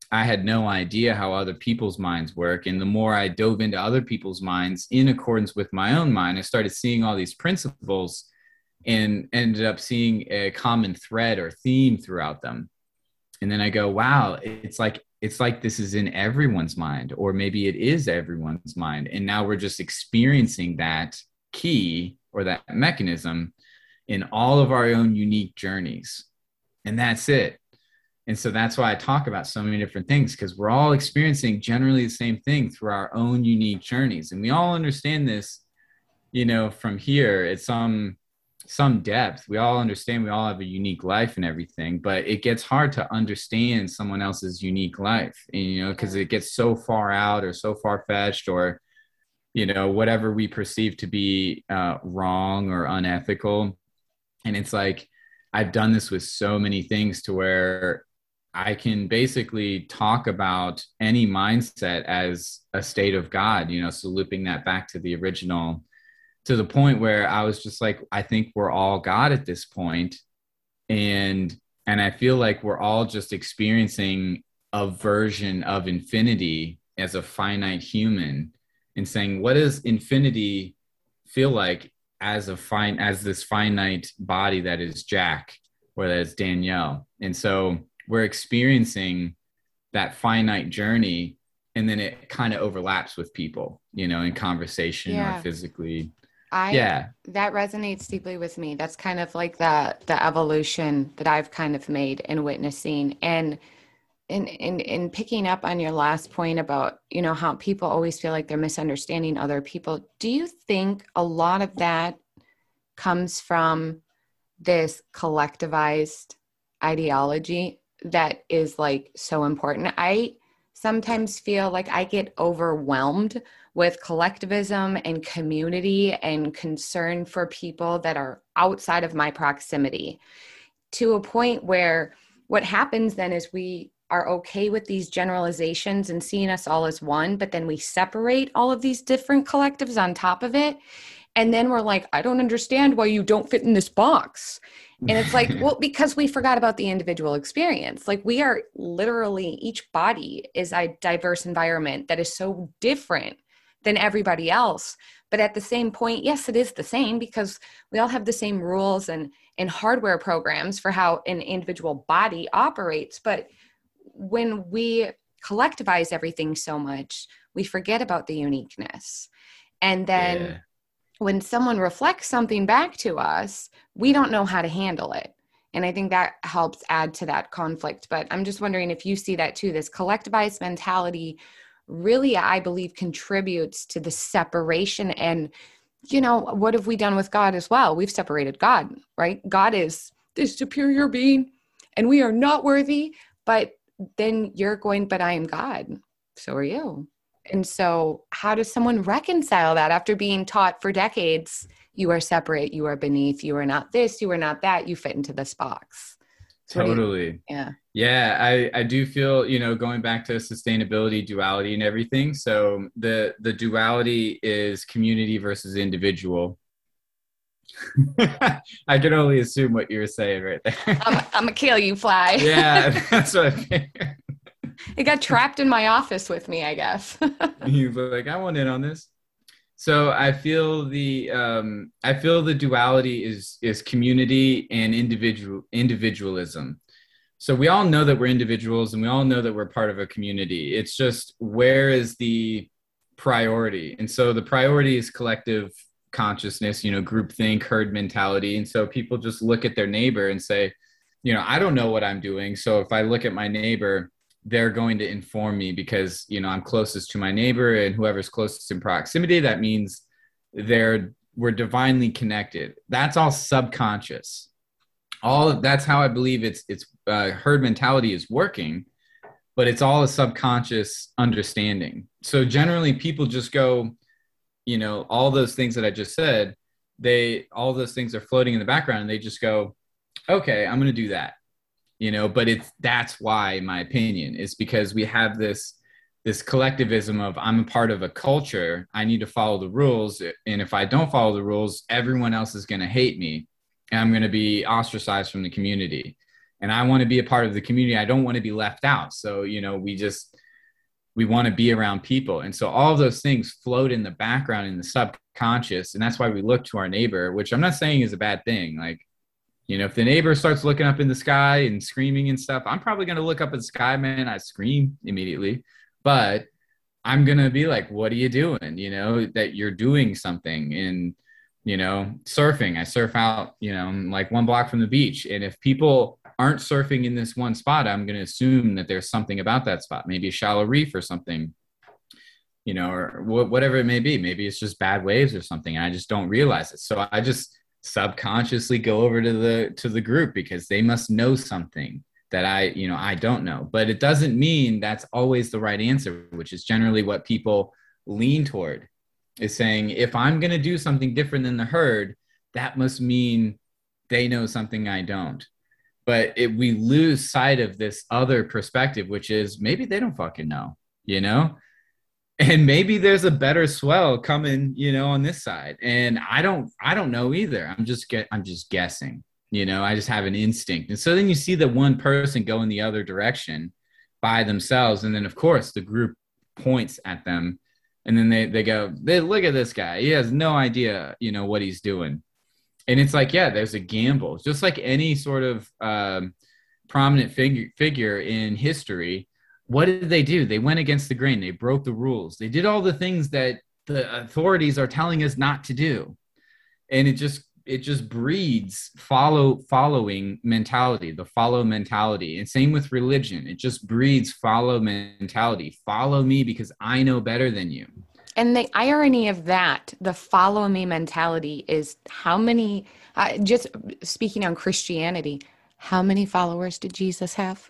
I had no idea how other people's minds work, and the more I dove into other people's minds in accordance with my own mind, I started seeing all these principles, and ended up seeing a common thread or theme throughout them and then i go wow it's like it's like this is in everyone's mind or maybe it is everyone's mind and now we're just experiencing that key or that mechanism in all of our own unique journeys. And that's it. And so that's why i talk about so many different things because we're all experiencing generally the same thing through our own unique journeys. And we all understand this you know from here. It's some some depth. We all understand we all have a unique life and everything, but it gets hard to understand someone else's unique life, and, you know, because it gets so far out or so far fetched or, you know, whatever we perceive to be uh, wrong or unethical. And it's like, I've done this with so many things to where I can basically talk about any mindset as a state of God, you know, so looping that back to the original to the point where I was just like, I think we're all God at this point, and and I feel like we're all just experiencing a version of infinity as a finite human, and saying, what does infinity feel like as a fine as this finite body that is Jack or that is Danielle, and so we're experiencing that finite journey and then it kind of overlaps with people you know in conversation yeah. or physically I yeah that resonates deeply with me. That's kind of like the the evolution that I've kind of made in witnessing and in in in picking up on your last point about you know how people always feel like they're misunderstanding other people. Do you think a lot of that comes from this collectivized ideology that is like so important? I sometimes feel like I get overwhelmed with collectivism and community and concern for people that are outside of my proximity to a point where what happens then is we are okay with these generalizations and seeing us all as one, but then we separate all of these different collectives on top of it. And then we're like, I don't understand why you don't fit in this box. And it's like, well, because we forgot about the individual experience. Like, we are literally, each body is a diverse environment that is so different than everybody else but at the same point yes it is the same because we all have the same rules and and hardware programs for how an individual body operates but when we collectivize everything so much we forget about the uniqueness and then yeah. When someone reflects something back to us we don't know how to handle it And I think that helps add to that conflict. But I'm just wondering if you see that too. This collectivized mentality really, I believe, contributes to the separation. And, you know, what have we done with God as well? We've separated God, right? God is this superior being, and we are not worthy. But then you're going, but I am God. So are you. And so, how does someone reconcile that after being taught for decades? You are separate, you are beneath, you are not this, you are not that, you fit into this box. So totally. You, yeah. Yeah, I, I do feel, you know, going back to sustainability, duality and everything. So the the duality is community versus individual. I can only assume what you were saying right there. I'm, I'm gonna kill you, fly. yeah, that's what I figured it got trapped in my office with me, I guess. you like, I want in on this. So I feel the um, I feel the duality is is community and individual individualism. So we all know that we're individuals and we all know that we're part of a community. It's just where is the priority? And so the priority is collective consciousness, you know, group think, herd mentality. And so people just look at their neighbor and say, you know, I don't know what I'm doing. So if I look at my neighbor, they're going to inform me because you know I'm closest to my neighbor and whoever's closest in proximity. That means they're we're divinely connected. That's all subconscious. All of, that's how I believe it's it's uh, herd mentality is working, but it's all a subconscious understanding. So generally, people just go, you know, all those things that I just said. They all those things are floating in the background, and they just go, okay, I'm going to do that you know but it's that's why my opinion is because we have this this collectivism of i'm a part of a culture i need to follow the rules and if i don't follow the rules everyone else is going to hate me and i'm going to be ostracized from the community. And i want to be a part of the community i don't want to be left out. So you know we just we want to be around people. And so all those things float in the background in the subconscious and that's why we look to our neighbor which i'm not saying is a bad thing. Like you know, if the neighbor starts looking up in the sky and screaming and stuff, I'm probably going to look up at the sky, man. I scream immediately, but I'm going to be like, what are you doing? You know, that you're doing something in, you know, surfing. I surf out, you know, like one block from the beach. And if people aren't surfing in this one spot, I'm going to assume that there's something about that spot, maybe a shallow reef or something, you know, or whatever it may be. Maybe it's just bad waves or something. And I just don't realize it. So I just, subconsciously go over to the to the group because they must know something that I, you know, I don't know. But it doesn't mean that's always the right answer, which is generally what people lean toward is saying if I'm going to do something different than the herd, that must mean they know something I don't. But it, we lose sight of this other perspective, which is maybe they don't fucking know, you know? And maybe there's a better swell coming you know on this side. And i don't i don't know either. I'm just get i'm just guessing you know i just have an instinct. And so then you see the one person go in the other direction by themselves. And then of course the group points at them. And then they they go they look at this guy. He has no idea you know what he's doing. And it's like yeah there's a gamble. Just like any sort of um, prominent figure figure in history what did they do? They went against the grain. They broke the rules. They did all the things that the authorities are telling us not to do. And it just it just breeds follow following mentality, the follow mentality. And same with religion. It just breeds follow mentality. Follow me because I know better than you. And the irony of that, the follow me mentality is how many uh, just speaking on Christianity, how many followers did Jesus have?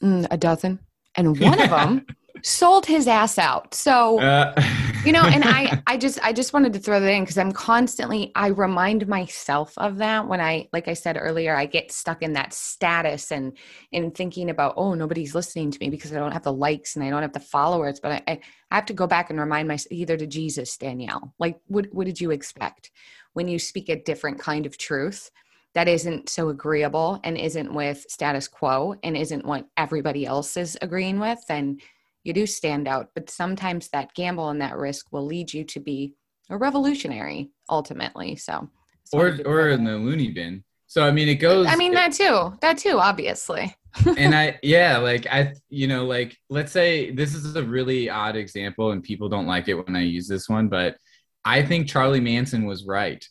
Mm, a dozen and one of them sold his ass out. So, uh. you know, and I, I just, I just wanted to throw that in because I'm constantly, I remind myself of that when I, like I said earlier, I get stuck in that status and in thinking about, oh, nobody's listening to me because I don't have the likes and I don't have the followers. But I, I, I have to go back and remind myself either to Jesus, Danielle, like, what, what did you expect when you speak a different kind of truth? That isn't so agreeable and isn't with status quo and isn't what everybody else is agreeing with, then you do stand out. But sometimes that gamble and that risk will lead you to be a revolutionary ultimately. So, or or in the loony bin. So I mean, it goes. I mean that too. That too, obviously. and I yeah, like I you know like let's say this is a really odd example and people don't like it when I use this one, but I think Charlie Manson was right.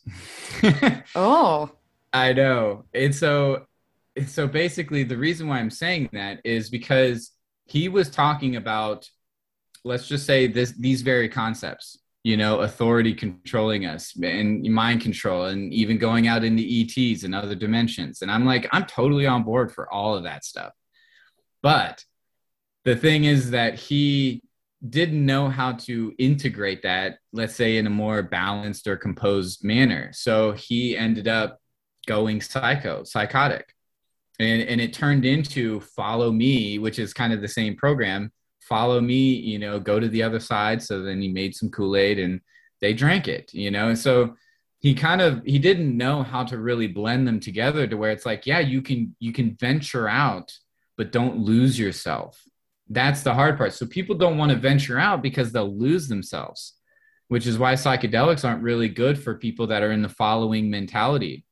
oh. I know. And so so basically the reason why i'm saying that is because he was talking about let's just say this these very concepts you know authority controlling us and mind control and even going out into ets and other dimensions. And i'm like i'm totally on board for all of that stuff. But the thing is that he didn't know how to integrate that let's say in a more balanced or composed manner. So he ended up going psycho psychotic. And and it turned into follow me which is kind of the same program. Follow me you know go to the other side. So then he made some kool-aid and they drank it you know? And so he kind of he didn't know how to really blend them together to where it's like yeah you can you can venture out but don't lose yourself. That's the hard part. So people don't want to venture out because they'll lose themselves which is why psychedelics aren't really good for people that are in the following mentality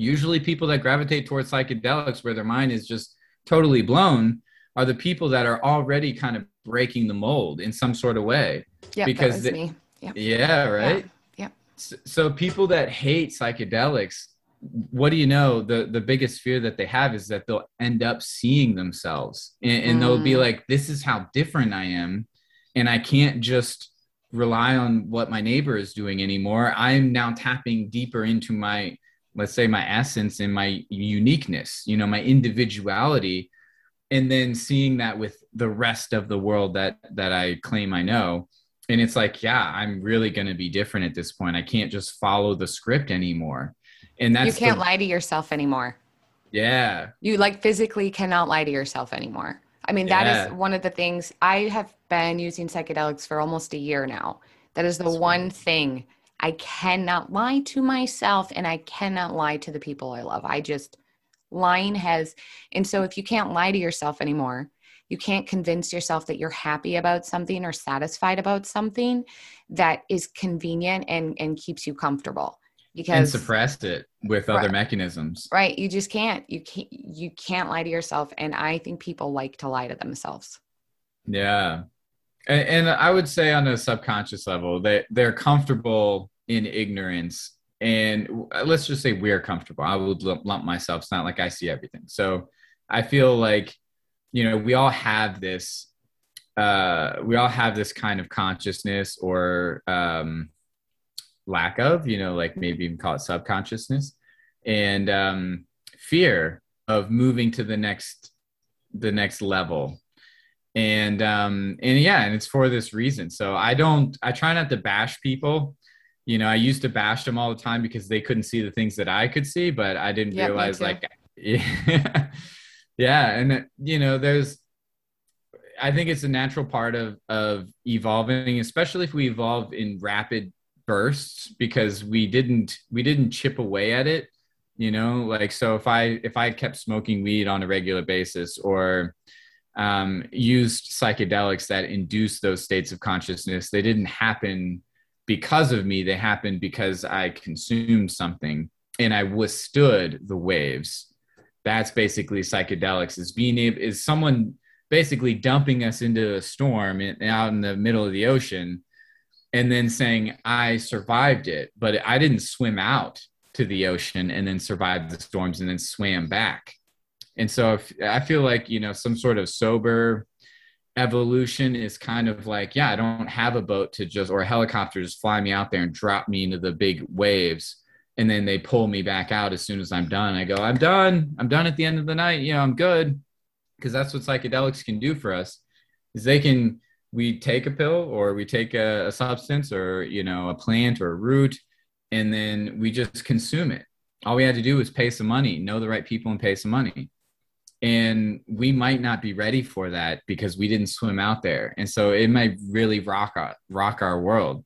usually people that gravitate towards psychedelics where their mind is just totally blown are the people that are already kind of breaking the mold in some sort of way yeah because that me yep. yeah right yeah, yeah. So, so people that hate psychedelics what do you know the the biggest fear that they have is that they'll end up seeing themselves and, and mm. they'll be mm. like this is how different i am and i can't just rely on what my neighbor is doing anymore i'm now tapping deeper into my let's say my essence and my uniqueness you know my individuality and then seeing that with the rest of the world that that i claim i know. And it's like yeah i'm really going to be different at this point. I can't just follow the script anymore. And that's you can't the, lie to yourself anymore. Yeah. You like physically cannot lie to yourself anymore. I mean that yeah. is one of the things. I have been using psychedelics for almost a year now. That is the that's one thing I cannot lie to myself and I cannot lie to the people I love. I just, lying has, and so if you can't lie to yourself anymore, you can't convince yourself that you're happy about something or satisfied about something that is convenient and, and keeps you comfortable because and suppressed it with other right, mechanisms. Right. You just can't. You can't you can't lie to yourself and i think people like to lie to themselves. Yeah and, and I would say on a subconscious level, they they're comfortable in ignorance. And let's just say we're comfortable. I would lump myself. It's not like I see everything. So I feel like, you know, we all have this. Uh, we all have this kind of consciousness or um, lack of, you know, like maybe even call it subconsciousness, and um, fear of moving to the next the next level and um and yeah and it's for this reason. So i don't i try not to bash people. You know i used to bash them all the time because they couldn't see the things that i could see but i didn't realize like yeah yeah and you know there's i think it's a natural part of of evolving especially if we evolve in rapid bursts because we didn't we didn't chip away at it you know? Like so if i if i kept smoking weed on a regular basis or um, used psychedelics that induced those states of consciousness. They didn't happen because of me, they happened because I consumed something and I withstood the waves. That's basically psychedelics is being able, is someone basically dumping us into a storm in, out in the middle of the ocean and then saying, I survived it, but I didn't swim out to the ocean and then survive the storms and then swam back and so if, I feel like, you know, some sort of sober evolution is kind of like, yeah, I don't have a boat to just, or a helicopter just fly me out there and drop me into the big waves. And then they pull me back out as soon as I'm done. I go, I'm done. I'm done at the end of the night. You know, I'm good. Because that's what psychedelics can do for us is they can, we take a pill or we take a, a substance or, you know, a plant or a root, and then we just consume it. All we had to do was pay some money, know the right people and pay some money and we might not be ready for that because we didn't swim out there. And so it might really rock our rock our world.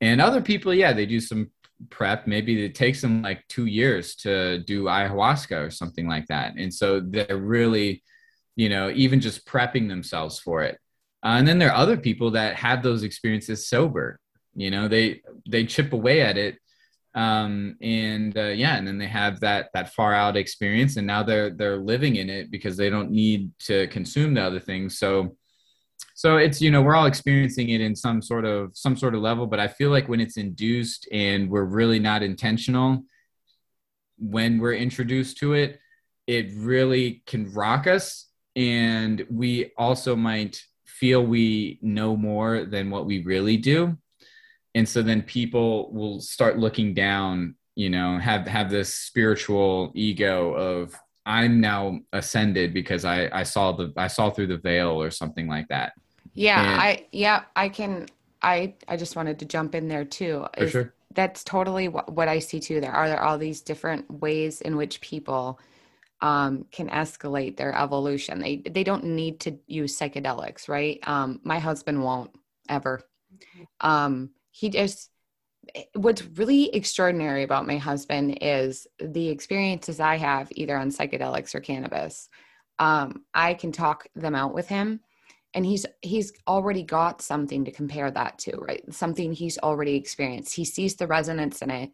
And other people yeah they do some prep. Maybe it takes them like two years to do ayahuasca or something like that. And so they're really you know even just prepping themselves for it. Uh, and then there are other people that have those experiences sober. You know they they chip away at it um, and uh, yeah and then they have that that far out experience and now they're they're living in it because they don't need to consume the other things. So so it's you know we're all experiencing it in some sort of some sort of level but i feel like when it's induced and we're really not intentional when we're introduced to it it really can rock us and we also might feel we know more than what we really do and so then people will start looking down you know have have this spiritual ego of i'm now ascended because i i saw the i saw through the veil or something like that. Yeah and, i yeah i can i i just wanted to jump in there too. For sure. that's totally what, what i see too. There are there all these different ways in which people um, can escalate their evolution. They they don't need to use psychedelics right? Um, my husband won't ever. Um, he just what's really extraordinary about my husband is the experiences I have either on psychedelics or cannabis. Um, I can talk them out with him and he's he's already got something to compare that to, right? Something he's already experienced. He sees the resonance in it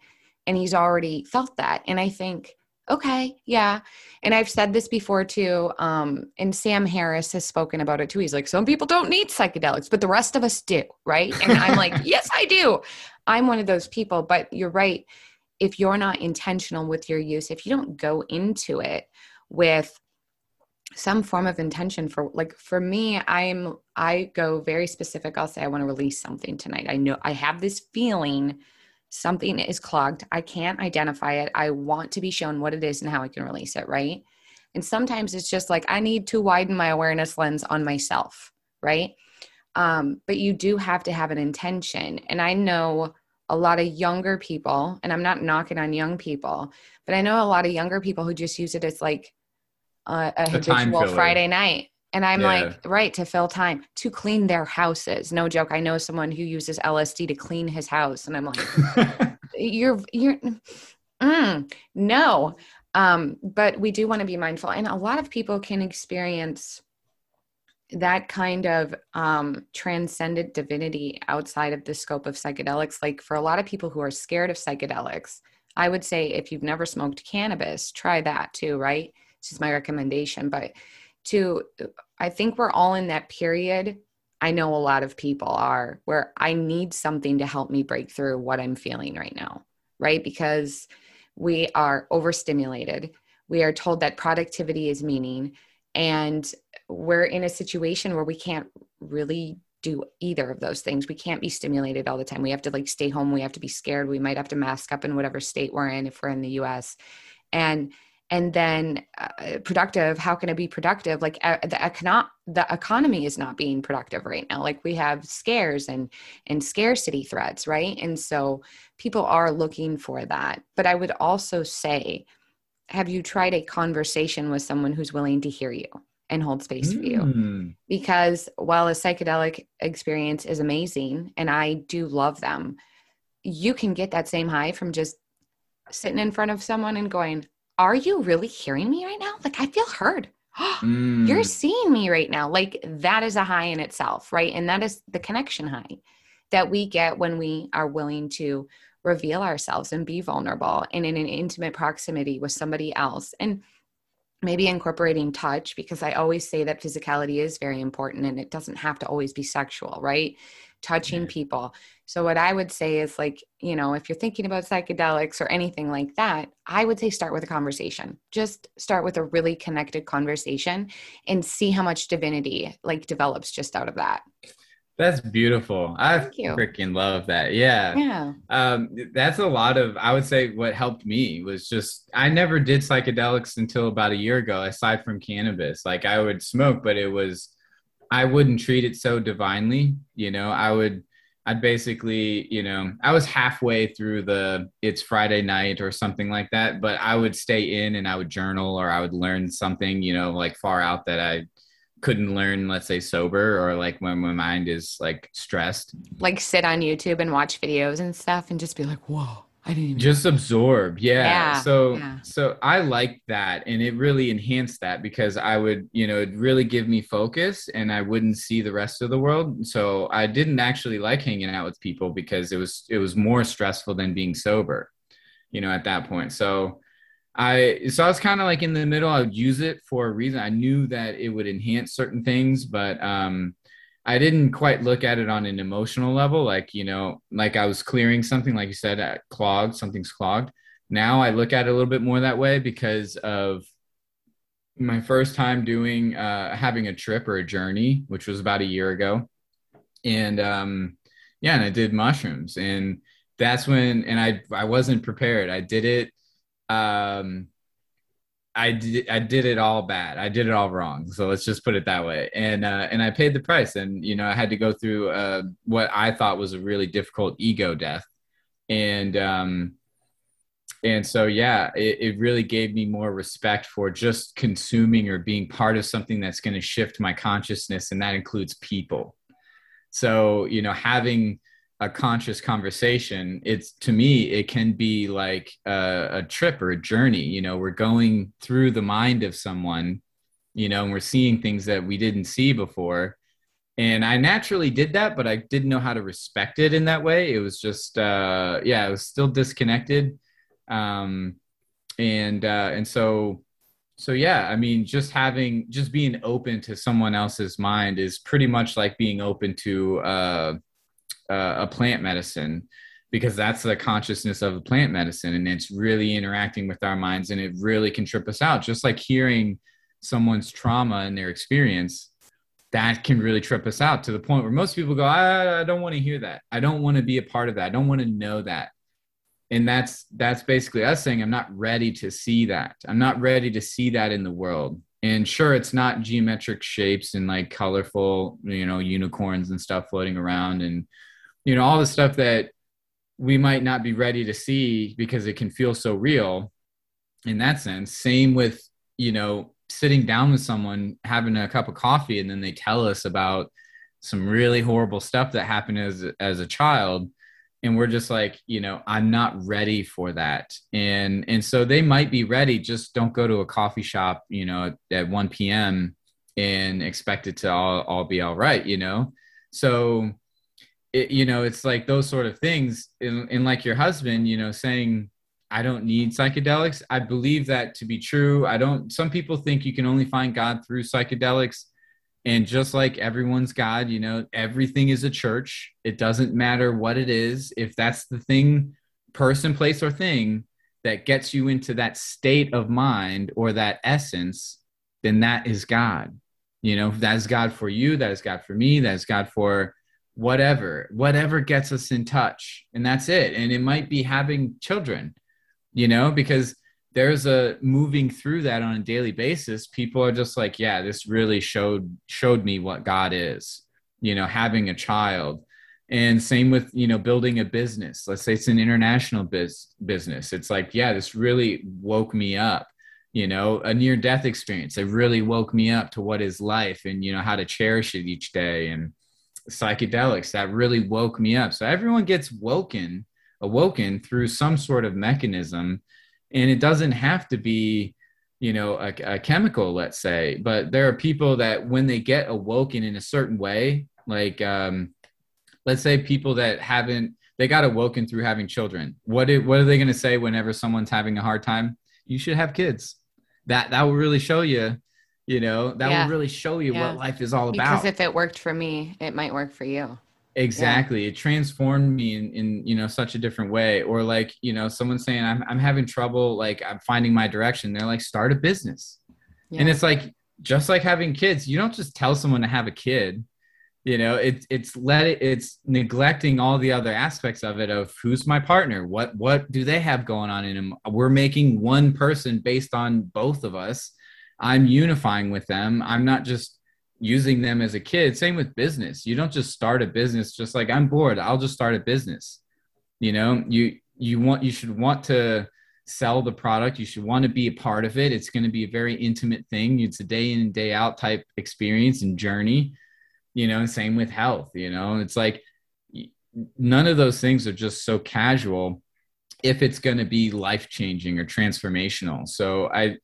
and he's already felt that. And I think okay yeah and i've said this before too um and sam harris has spoken about it too he's like some people don't need psychedelics but the rest of us do right? And i'm like yes i do i'm one of those people but you're right if you're not intentional with your use if you don't go into it with some form of intention for like for me i'm i go very specific i'll say i want to release something tonight i know i have this feeling something is clogged. I can't identify it. I want to be shown what it is and how I can release it, right? And sometimes it's just like I need to widen my awareness lens on myself, right? Um, but you do have to have an intention. And I know a lot of younger people, and I'm not knocking on young people, but I know a lot of younger people who just use it as like a, a habitual Friday night. And I'm yeah. like, right, to fill time, to clean their houses. No joke. I know someone who uses LSD to clean his house. And I'm like, you're, you're, mm, no. Um, but we do want to be mindful. And a lot of people can experience that kind of um, transcendent divinity outside of the scope of psychedelics. Like for a lot of people who are scared of psychedelics, I would say if you've never smoked cannabis, try that too, right? This is my recommendation. But to I think we're all in that period. I know a lot of people are where I need something to help me break through what I'm feeling right now, right? Because we are overstimulated. We are told that productivity is meaning, and we're in a situation where we can't really do either of those things. We can't be stimulated all the time. We have to like stay home. We have to be scared. We might have to mask up in whatever state we're in if we're in the US. And and then uh, productive how can it be productive like uh, the econo- the economy is not being productive right now like we have scares and and scarcity threats right and so people are looking for that but i would also say have you tried a conversation with someone who's willing to hear you and hold space mm. for you hmm. because while a psychedelic experience is amazing and i do love them you can get that same high from just sitting in front of someone and going are you really hearing me right now? Like, I feel heard. mm. You're seeing me right now. Like, that is a high in itself, right? And that is the connection high that we get when we are willing to reveal ourselves and be vulnerable and in an intimate proximity with somebody else. And maybe incorporating touch because I always say that physicality is very important and it doesn't have to always be sexual, right? Touching people. So, what I would say is like, you know, if you're thinking about psychedelics or anything like that, I would say start with a conversation. Just start with a really connected conversation and see how much divinity like develops just out of that. That's beautiful. I freaking love that. Yeah. Yeah. Um, that's a lot of, I would say, what helped me was just, I never did psychedelics until about a year ago, aside from cannabis. Like I would smoke, but it was, I wouldn't treat it so divinely. You know, I would, I'd basically, you know, I was halfway through the it's Friday night or something like that, but I would stay in and I would journal or I would learn something, you know, like far out that I couldn't learn, let's say sober or like when my mind is like stressed. Like sit on YouTube and watch videos and stuff and just be like, whoa. I didn't even just absorb. Yeah. yeah so yeah. so I like that and it really enhanced that because I would, you know, it really give me focus and I wouldn't see the rest of the world. So I didn't actually like hanging out with people because it was it was more stressful than being sober, you know, at that point. So I so I was kind of like in the middle. I would use it for a reason. I knew that it would enhance certain things, but um I didn't quite look at it on an emotional level, like you know, like I was clearing something, like you said, at clogged, something's clogged. Now I look at it a little bit more that way because of my first time doing uh, having a trip or a journey, which was about a year ago, and um, yeah, and I did mushrooms, and that's when, and I I wasn't prepared. I did it. Um, I did I did it all bad. I did it all wrong. So let's just put it that way. And uh, and I paid the price. And you know, I had to go through uh, what I thought was a really difficult ego death. And um, and so yeah it, it really gave me more respect for just consuming or being part of something that's going to shift my consciousness and that includes people so you know having a conscious conversation it's to me it can be like a, a trip or a journey you know we're going through the mind of someone you know and we're seeing things that we didn't see before. And i naturally did that but i didn't know how to respect it in that way. It was just uh yeah it was still disconnected. Um, and uh, and so so yeah i mean just having just being open to someone else's mind is pretty much like being open to uh, uh, a plant medicine because that's the consciousness of a plant medicine and it's really interacting with our minds and it really can trip us out. Just like hearing someone's trauma and their experience that can really trip us out to the point where most people go i, I don't want to hear that. I don't want to be a part of that. I don't want to know that. And that's that's basically us saying i'm not ready to see that. I'm not ready to see that in the world. And sure it's not geometric shapes and like colorful you know unicorns and stuff floating around and you know all the stuff that we might not be ready to see because it can feel so real in that sense. Same with you know sitting down with someone having a cup of coffee and then they tell us about some really horrible stuff that happened as as a child. And we're just like you know i'm not ready for that. And and so they might be ready just don't go to a coffee shop you know at 1 p.m and expect it to all, all be all right you know? So it, you know it's like those sort of things and, and like your husband you know saying i don't need psychedelics i believe that to be true i don't some people think you can only find god through psychedelics and just like everyone's God, you know, everything is a church. It doesn't matter what it is. If that's the thing, person, place, or thing that gets you into that state of mind or that essence, then that is God. You know, that is God for you, that is God for me, that is God for whatever, whatever gets us in touch. And that's it. And it might be having children, you know, because there's a moving through that on a daily basis. People are just like yeah this really showed showed me what god is you know having a child. And same with you know building a business. Let's say it's an international biz- business. It's like yeah this really woke me up you know a near death experience. It really woke me up to what is life and you know how to cherish it each day. And psychedelics that really woke me up. So everyone gets woken awoken through some sort of mechanism and it doesn't have to be you know a, a, chemical let's say but there are people that when they get awoken in a certain way like um, let's say people that haven't they got awoken through having children. What, it, what are they going to say whenever someone's having a hard time? You should have kids. That that will really show you you know that yeah. will really show you yeah. what life is all about. because if it worked for me it might work for you. Exactly. Yeah. it transformed me in, in you know such a different way. Or like you know someone saying I'm, I'm having trouble like i'm finding my direction. They're like start a business. And it's like just like having kids you don't just tell someone to have a kid. You know it's it's let it it's neglecting all the other aspects of it of who's my partner? What what do they have going on in them we're making one person based on both of us i'm unifying with them i'm not just using them as a kid. Same with business. You don't just start a business just like I'm bored. I'll just start a business. You know, you you want you should want to sell the product. You should want to be a part of it. It's going to be a very intimate thing. It's a day in and day out type experience and journey. You know, same with health. You know, it's like none of those things are just so casual if it's going to be life changing or transformational. So I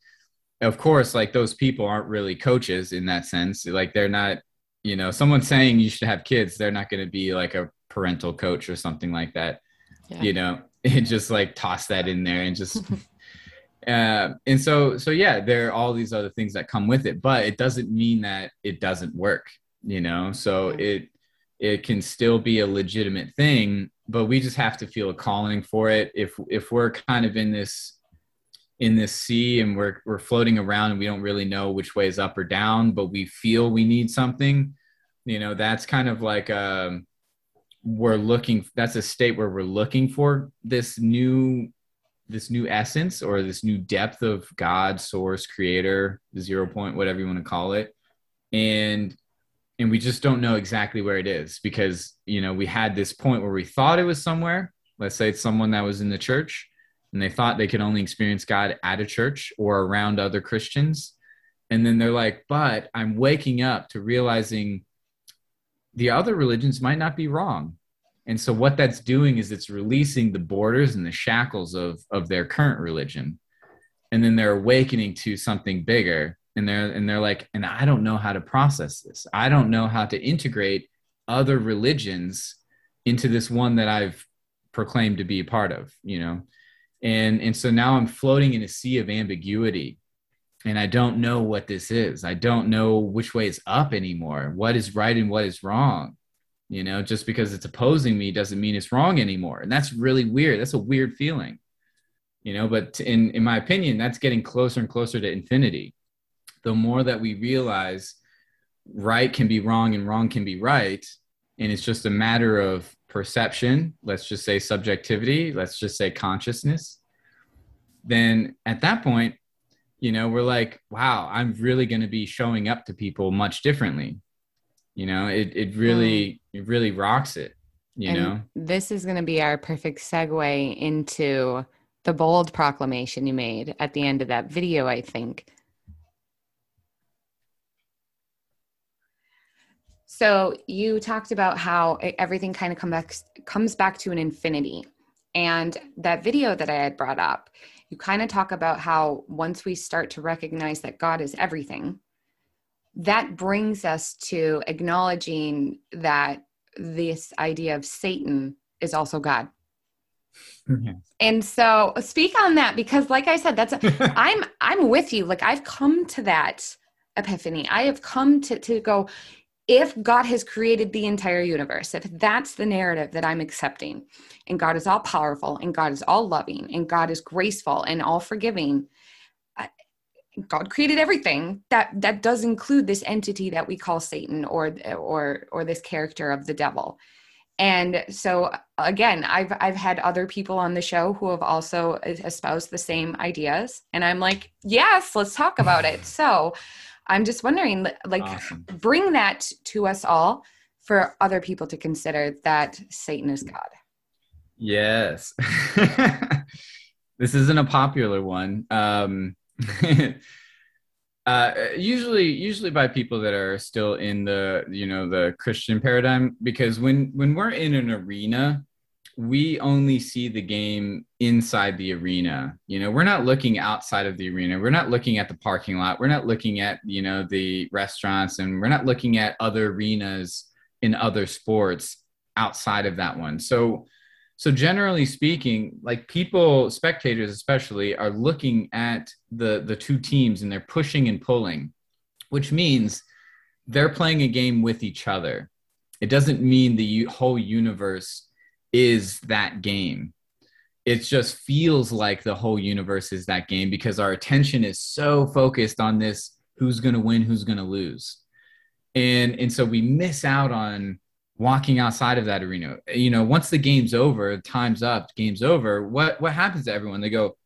of course, like those people aren't really coaches in that sense. Like they're not, you know, someone saying you should have kids, they're not going to be like a parental coach or something like that. Yeah. You know, and just like toss that in there and just uh, and so so yeah, there are all these other things that come with it, but it doesn't mean that it doesn't work, you know. So it it can still be a legitimate thing, but we just have to feel a calling for it. If if we're kind of in this in this sea and we're we're floating around and we don't really know which way is up or down, but we feel we need something. You know, that's kind of like um we're looking that's a state where we're looking for this new this new essence or this new depth of God, source, creator, zero point, whatever you want to call it. And and we just don't know exactly where it is because you know we had this point where we thought it was somewhere let's say it's someone that was in the church and they thought they could only experience god at a church or around other christians. And then they're like but i'm waking up to realizing the other religions might not be wrong. And so what that's doing is it's releasing the borders and the shackles of of their current religion. And then they're awakening to something bigger. And they're and they're like and i don't know how to process this. I don't know how to integrate other religions into this one that i've proclaimed to be a part of you know and and so now i'm floating in a sea of ambiguity and i don't know what this is. I don't know which way is up anymore. What is right and what is wrong? You know just because it's opposing me doesn't mean it's wrong anymore. And that's really weird. That's a weird feeling you know but in in my opinion that's getting closer and closer to infinity. The more that we realize right can be wrong and wrong can be right and it's just a matter of perception let's just say subjectivity let's just say consciousness then at that point you know we're like wow i'm really going to be showing up to people much differently. You know it, it really mm. it really rocks it you and know? this is going to be our perfect segue into the bold proclamation you made at the end of that video i think So you talked about how everything kind of come back, comes back to an infinity. And that video that I had brought up, you kind of talk about how once we start to recognize that God is everything, that brings us to acknowledging that this idea of Satan is also God. Mm-hmm. And so speak on that because like I said that's a, I'm I'm with you like I've come to that epiphany. I have come to to go if God has created the entire universe, if that's the narrative that I'm accepting, and God is all powerful, and God is all loving, and God is graceful and all forgiving, God created everything. That that does include this entity that we call Satan, or or or this character of the devil. And so again, I've I've had other people on the show who have also espoused the same ideas, and I'm like, yes, let's talk about it. So I'm just wondering, like, awesome. bring that to us all for other people to consider that Satan is God. Yes. this isn't a popular one. Um, uh, usually, usually by people that are still in the, you know, the Christian paradigm, because when when we're in an arena, we only see the game inside the arena. You know, we're not looking outside of the arena. We're not looking at the parking lot. We're not looking at, you know, the restaurants and we're not looking at other arenas in other sports outside of that one. So so generally speaking, like people spectators especially are looking at the the two teams and they're pushing and pulling, which means they're playing a game with each other. It doesn't mean the whole universe is that game. It just feels like the whole universe is that game because our attention is so focused on this who's going to win, who's going to lose. And and so we miss out on walking outside of that arena. You know, once the game's over, time's up, game's over, what what happens to everyone? They go,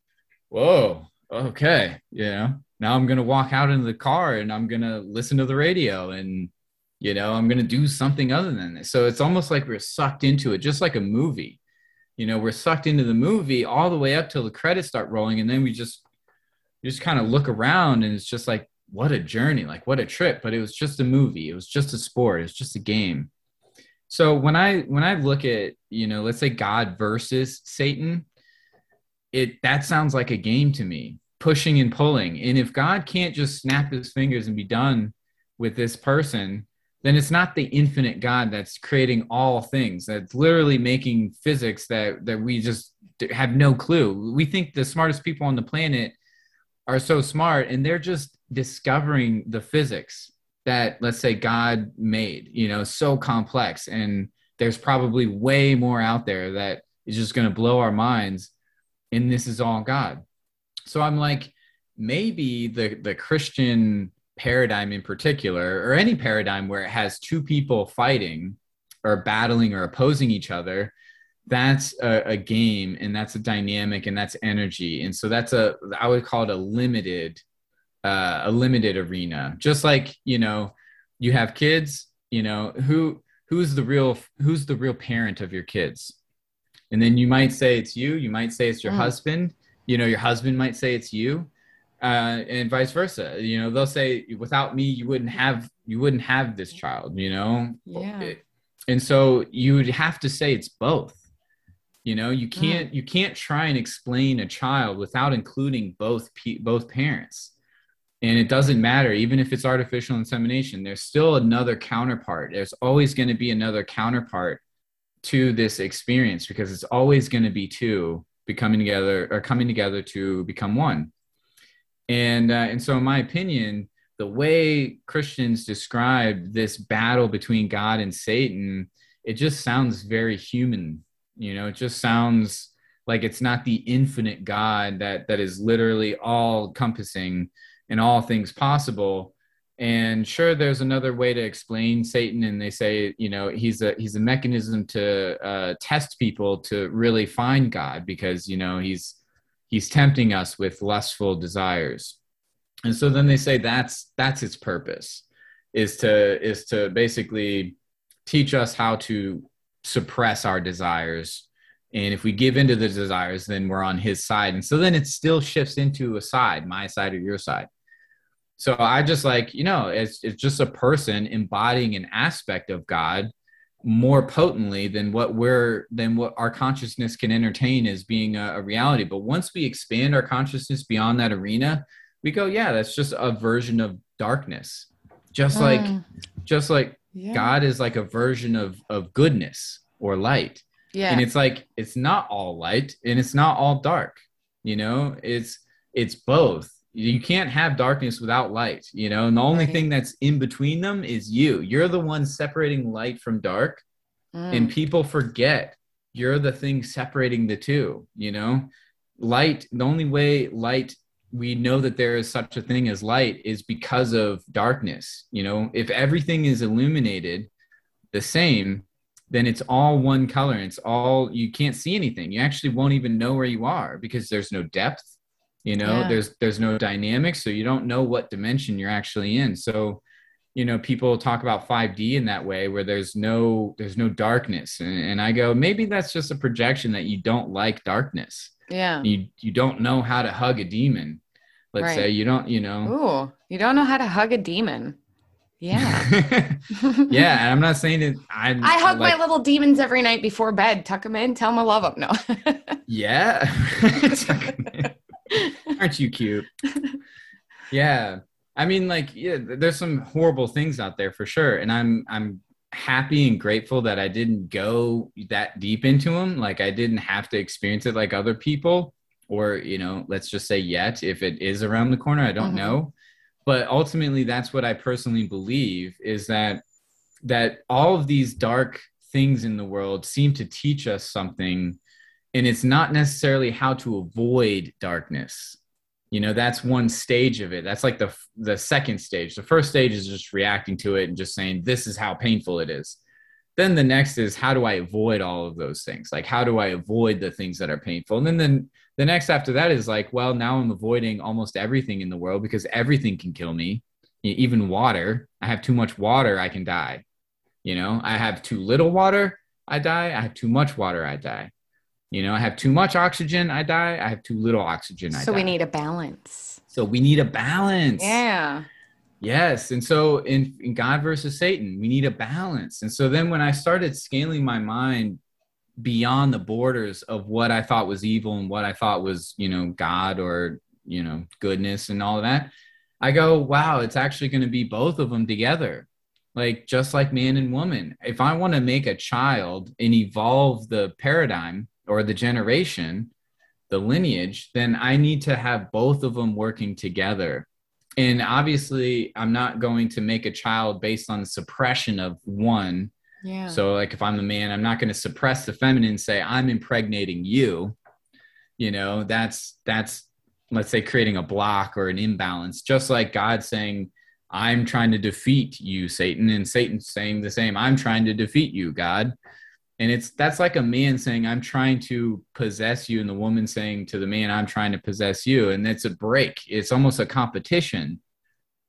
"Whoa, okay, you know, now I'm going to walk out into the car and I'm going to listen to the radio and you know i'm going to do something other than this. So it's almost like we're sucked into it just like a movie. You know we're sucked into the movie all the way up till the credits start rolling and then we just just kind of look around and it's just like what a journey like what a trip. But it was just a movie. It was just a sport. It was just a game. So when i when i look at you know let's say god versus satan it that sounds like a game to me. Pushing and pulling. And if god can't just snap his fingers and be done with this person then it's not the infinite God that's creating all things. That's literally making physics that that we just have no clue. We think the smartest people on the planet are so smart, and they're just discovering the physics that let's say God made. You know, so complex, and there's probably way more out there that is just going to blow our minds. And this is all God. so i'm like maybe the the christian paradigm in particular or any paradigm where it has two people fighting or battling or opposing each other that's a, a, game and that's a dynamic and that's energy. And so that's a i would call it a limited uh, a limited arena. Just like you know you have kids you know who who's the real who's the real parent of your kids? And then you might say it's you you might say it's your mm. husband you know your husband might say it's you uh, and vice versa you know they'll say without me you wouldn't have you wouldn't have this child you know yeah. and so you would have to say it's both you know you mm. can't mm. you can't try and explain a child without including both both parents and it doesn't matter even if it's artificial insemination there's still another counterpart there's always going to be another counterpart to this experience because it's always going to be two becoming together or coming together to become one and uh, and so in my opinion the way christians describe this battle between god and satan it just sounds very human. You know it just sounds like it's not the infinite god that that is literally all encompassing and all things possible. And sure there's another way to explain satan and they say you know he's a he's a mechanism to uh, test people to really find god because you know he's he's tempting us with lustful desires. And so then they say that's that's its purpose is to is to basically teach us how to suppress our desires. And if we give into the desires then we're on his side. And so then it still shifts into a side my side or your side. So i just like you know it's, it's just a person embodying an aspect of god more potently than what we're than what our consciousness can entertain as being a, a reality but once we expand our consciousness beyond that arena we go yeah that's just a version of darkness just like mm. just like yeah. God is like a version of of goodness or light. Yeah. And it's like it's not all light and it's not all dark. You know, it's it's both. You can't have darkness without light, you know, and the only right. thing that's in between them is you. You're the one separating light from dark. Mm. And people forget you're the thing separating the two, you know. Light, the only way light we know that there is such a thing as light is because of darkness. You know, if everything is illuminated the same, then it's all one color. It's all you can't see anything. You actually won't even know where you are because there's no depth. You know, yeah. there's there's no dynamics, so you don't know what dimension you're actually in. So, you know, people talk about 5D in that way where there's no there's no darkness, and, and I go maybe that's just a projection that you don't like darkness. Yeah, you you don't know how to hug a demon. Let's right. say you don't you know. Ooh, you don't know how to hug a demon. Yeah. Yeah and i'm not saying that i i hug like, my little demons every night before bed. Tuck them in tell them i love them no. Yeah aren't you cute? Yeah. I mean like yeah there's some horrible things out there for sure and i'm i'm happy and grateful that i didn't go that deep into them like i didn't have to experience it like other people or you know let's just say yet if it is around the corner i don't mm-hmm. know. But ultimately that's what i personally believe is that that all of these dark things in the world seem to teach us something and it's not necessarily how to avoid darkness. You know that's one stage of it. That's like the the second stage. The first stage is just reacting to it and just saying this is how painful it is. Then the next is how do i avoid all of those things? Like how do i avoid the things that are painful? And then then the next after that is like well now i'm avoiding almost everything in the world because everything can kill me even water. I have too much water i can die. You know i have too little water i die. I have too much water i die you know i have too much oxygen i die i have too little oxygen I so die. we need a balance so we need a balance yeah Yes. And so in, in God versus Satan, we need a balance. And so then when I started scaling my mind beyond the borders of what I thought was evil and what I thought was, you know, God or, you know, goodness and all of that, I go, wow, it's actually going to be both of them together. Like just like man and woman. If I want to make a child and evolve the paradigm or the generation, the lineage, then I need to have both of them working together. And obviously i'm not going to make a child based on the suppression of one. Yeah. So like if i'm the man i'm not going to suppress the feminine and say i'm impregnating you. You know that's that's let's say creating a block or an imbalance just like god saying i'm trying to defeat you satan and satan saying the same i'm trying to defeat you god and it's that's like a man saying i'm trying to possess you and the woman saying to the man i'm trying to possess you and it's a break it's almost a competition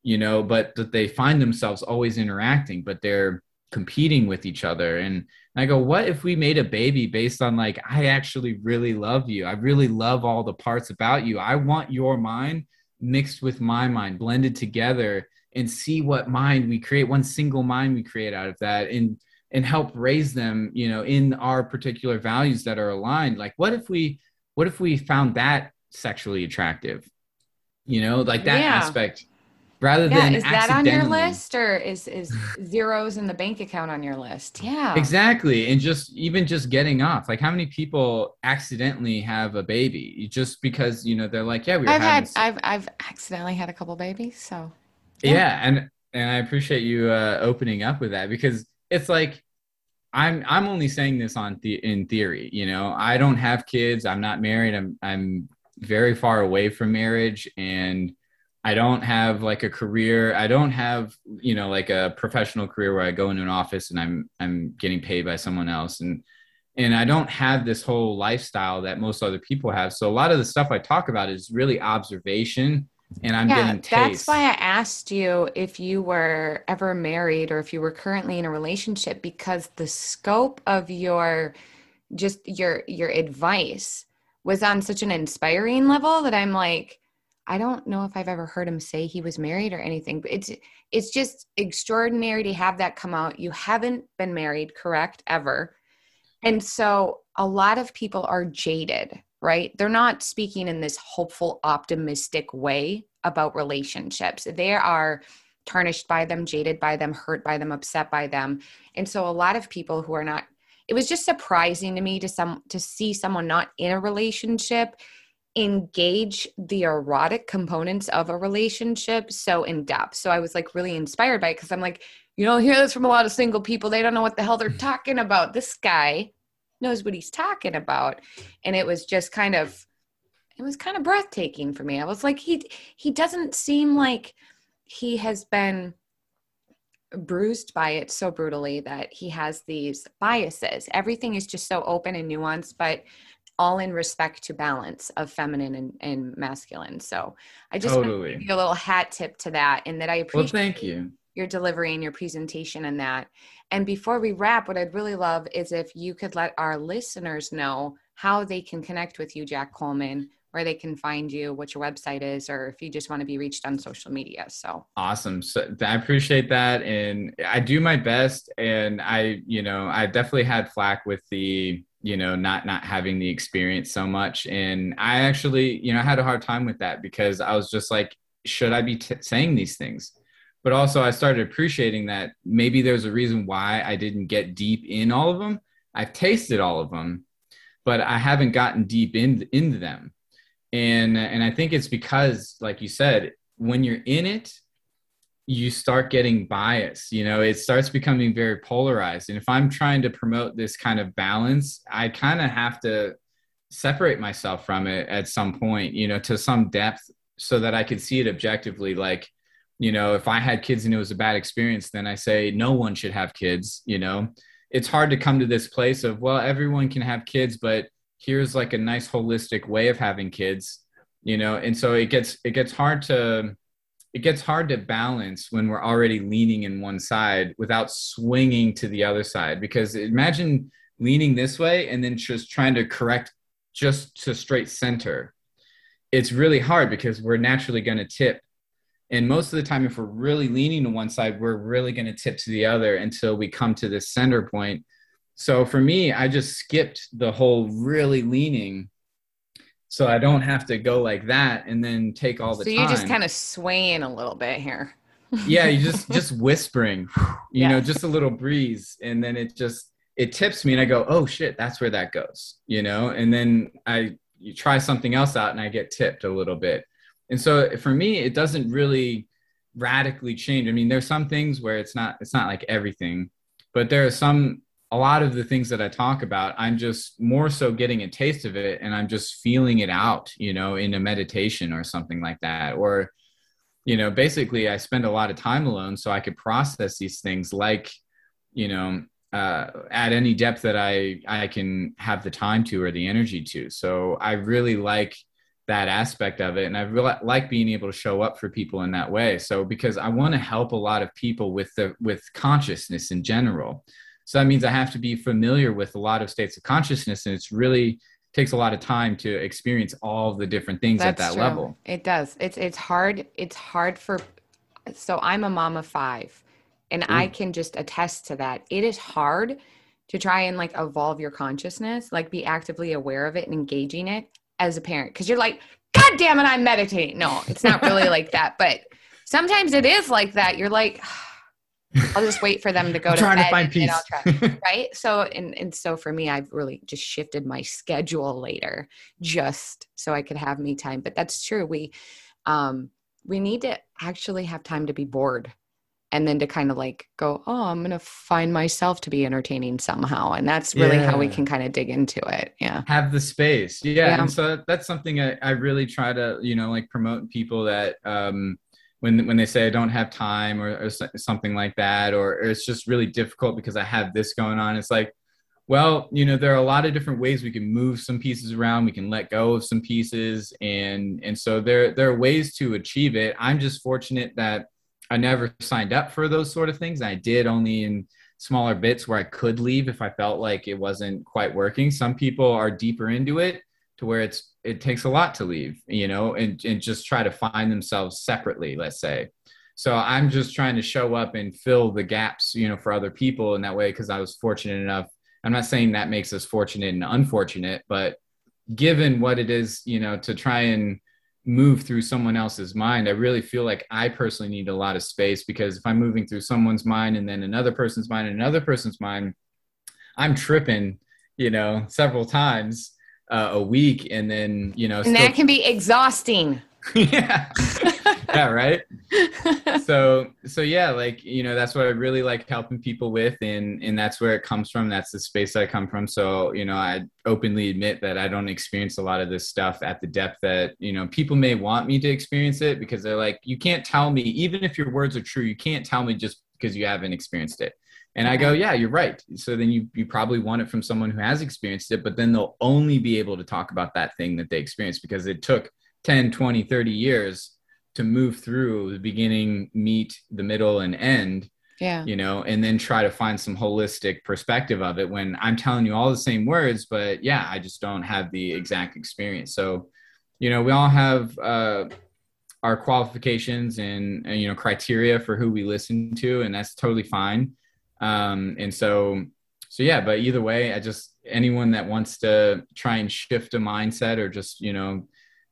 you know but that they find themselves always interacting but they're competing with each other and I go, what if we made a baby based on like, I actually really love you. I really love all the parts about you. I want your mind mixed with my mind, blended together, and see what mind we create, one single mind we create out of that, and and help raise them, you know, in our particular values that are aligned. Like, what if we, what if we found that sexually attractive? You know, like that yeah. aspect rather yeah, than is that on your list or is is zeros in the bank account on your list yeah exactly and just even just getting off like how many people accidentally have a baby just because you know they're like yeah we i've had i've i've accidentally had a couple babies so yeah, yeah and and i appreciate you uh opening up with that because it's like I'm I'm only saying this on the in theory, you know. I don't have kids. I'm not married. I'm I'm very far away from marriage and I don't have like a career. I don't have, you know, like a professional career where I go into an office and I'm I'm getting paid by someone else and and I don't have this whole lifestyle that most other people have. So a lot of the stuff I talk about is really observation and I'm yeah, getting taste. That's why I asked you if you were ever married or if you were currently in a relationship because the scope of your just your your advice was on such an inspiring level that I'm like I don't know if I've ever heard him say he was married or anything, but it's it's just extraordinary to have that come out. You haven't been married, correct, ever. And so a lot of people are jaded, right? They're not speaking in this hopeful, optimistic way about relationships. They are tarnished by them, jaded by them, hurt by them, upset by them. And so a lot of people who are not it was just surprising to me to some to see someone not in a relationship engage the erotic components of a relationship so in depth. So I was like really inspired by it because I'm like, you know, hear this from a lot of single people. They don't know what the hell they're talking about. This guy knows what he's talking about. And it was just kind of it was kind of breathtaking for me. I was like, he he doesn't seem like he has been bruised by it so brutally that he has these biases. Everything is just so open and nuanced, but all in respect to balance of feminine and, and masculine. So I just totally. give you a little hat tip to that and that I appreciate well, thank you. Your delivery and your presentation and that. And before we wrap, what I'd really love is if you could let our listeners know how they can connect with you, Jack Coleman, where they can find you, what your website is, or if you just want to be reached on social media. So awesome. So I appreciate that. And I do my best. And I, you know, I definitely had flack with the you know not not having the experience so much and i actually you know i had a hard time with that because i was just like should i be t- saying these things but also i started appreciating that maybe there's a reason why i didn't get deep in all of them. I've tasted all of them but i haven't gotten deep in, into them. And and i think it's because like you said when you're in it you start getting bias you know it starts becoming very polarized. And if i'm trying to promote this kind of balance i kind of have to separate myself from it at some point you know to some depth so that i could see it objectively like you know if i had kids and it was a bad experience then i say no one should have kids you know? It's hard to come to this place of well everyone can have kids but here's like a nice holistic way of having kids you know? And so it gets it gets hard to it gets hard to balance when we're already leaning in one side without swinging to the other side. Because imagine leaning this way and then just trying to correct just to straight center. It's really hard because we're naturally going to tip and most of the time if we're really leaning to one side we're really going to tip to the other until we come to this center point so for me i just skipped the whole really leaning so I don't have to go like that and then take all the so time. So you just kind of swaying a little bit here. yeah, you just just whispering, you yeah. know, just a little breeze, and then it just it tips me, and I go, oh shit, that's where that goes, you know, and then I you try something else out, and I get tipped a little bit, and so for me, it doesn't really radically change. I mean, there's some things where it's not it's not like everything, but there are some a lot of the things that I talk about, I'm just more so getting a taste of it and I'm just feeling it out, you know, in a meditation or something like that. Or, you know, basically I spend a lot of time alone so I could process these things like, you know, uh, at any depth that I I can have the time to or the energy to. So I really like that aspect of it, and I really like being able to show up for people in that way. So because I want to help a lot of people with the with consciousness in general. So that means I have to be familiar with a lot of states of consciousness, and it's really takes a lot of time to experience all the different things That's at that true. level. It does. It's it's hard. It's hard for. So I'm a mom of five, and Ooh. I mm. can just attest to that. It is hard to try and like evolve your consciousness, like be actively aware of it and engaging it as a parent, because you're like, God damn it, I'm meditating. No, it's not really like that, but sometimes it is like that. You're like. I'll just wait for them to go to trying bed to find peace. Try, right. So and and so for me, I've really just shifted my schedule later just so I could have me time. But that's true. We um we need to actually have time to be bored and then to kind of like go, oh, I'm gonna find myself to be entertaining somehow. And that's really yeah. how we can kind of dig into it. Yeah. Have the space. Yeah. yeah. And so that's something I, I really try to, you know, like promote people that um when when they say I don't have time or, or something like that, or, or it's just really difficult because I have this going on. It's like, well, you know, there are a lot of different ways we can move some pieces around. We can let go of some pieces, and and so there there are ways to achieve it. I'm just fortunate that I never signed up for those sort of things. I did only in smaller bits where I could leave if I felt like it wasn't quite working. Some people are deeper into it to where it's it takes a lot to leave, you know, and, and just try to find themselves separately, let's say. So I'm just trying to show up and fill the gaps, you know, for other people in that way because I was fortunate enough. I'm not saying that makes us fortunate and unfortunate, but given what it is, you know, to try and move through someone else's mind, I really feel like I personally need a lot of space because if I'm moving through someone's mind and then another person's mind and another person's mind, I'm tripping, you know, several times uh, a week and then you know and still- that can be exhausting. Yeah yeah right? So so yeah like you know that's what i really like helping people with and and that's where it comes from. That's the space i come from. So you know i openly admit that i don't experience a lot of this stuff at the depth that you know people may want me to experience it because they're like you can't tell me even if your words are true you can't tell me just because you haven't experienced it. And I go, yeah, you're right. So then you you probably want it from someone who has experienced it, but then they'll only be able to talk about that thing that they experienced because it took 10, 20, 30 years to move through the beginning, meet, the middle and end. Yeah. You know, and then try to find some holistic perspective of it when I'm telling you all the same words, but yeah, I just don't have the exact experience. So, you know, we all have uh our qualifications and, and you know criteria for who we listen to and that's totally fine um, and so, so yeah, but either way, I just, anyone that wants to try and shift a mindset or just, you know,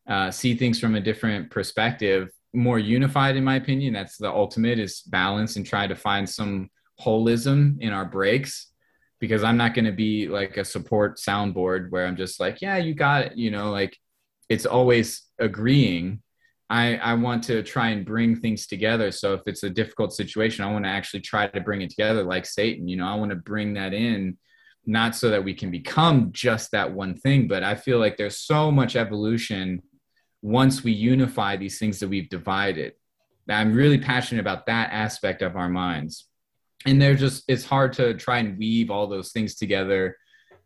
uh, see things from a different perspective, more unified, in my opinion, that's the ultimate is balance and try to find some holism in our breaks because I'm not going to be like a support soundboard where I'm just like, yeah, you got it. You know, like it's always agreeing I, I want to try and bring things together. So if it's a difficult situation, I want to actually try to bring it together like Satan. You know, I want to bring that in, not so that we can become just that one thing, but I feel like there's so much evolution once we unify these things that we've divided. I'm really passionate about that aspect of our minds. And they're just, it's hard to try and weave all those things together,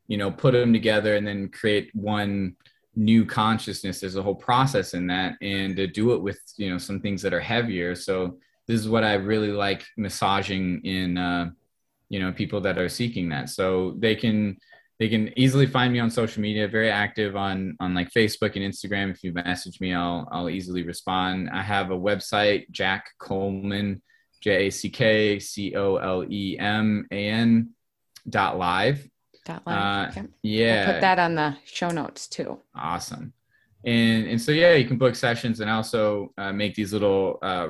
you know, put them together and then create one new consciousness there's a whole process in that and to do it with you know some things that are heavier so this is what i really like massaging in uh, you know people that are seeking that so they can they can easily find me on social media very active on on like facebook and instagram if you message me i'll i'll easily respond i have a website jack coleman j-a-c-k-c-o-l-e-m-a-n dot live Dot live Uh, okay. Yeah. I'll put that on the show notes too. Awesome. And and so yeah, you can book sessions and also uh, make these little uh,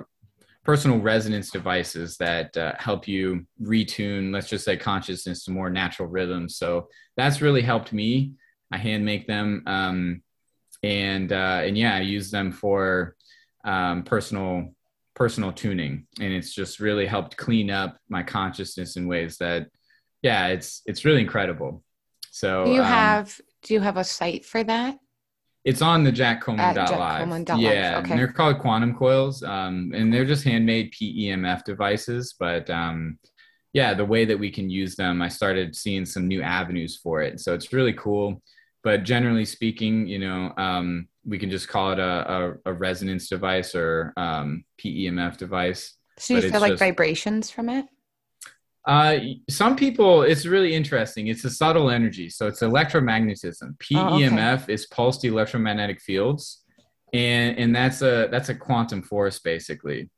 personal resonance devices that uh, help you retune, let's just say, consciousness to more natural rhythms. So that's really helped me. I hand make them, um, and uh, and yeah, I use them for um, personal personal tuning, and it's just really helped clean up my consciousness in ways that yeah, it's it's really incredible. So Do you um, have do you have a site for that? It's on the jackcoleman.live. At jackcoleman.live, Yeah, okay. and they're called quantum coils, um, and they're just handmade PEMF devices. But um, yeah, the way that we can use them, I started seeing some new avenues for it. So it's really cool. But generally speaking, you know, um, we can just call it a, a, a resonance device or um, PEMF device. So you feel like just- vibrations from it? Uh, some people, it's really interesting. It's a subtle energy. So it's electromagnetism. Oh, okay. PEMF is pulsed electromagnetic fields, and and that's a that's a quantum force basically.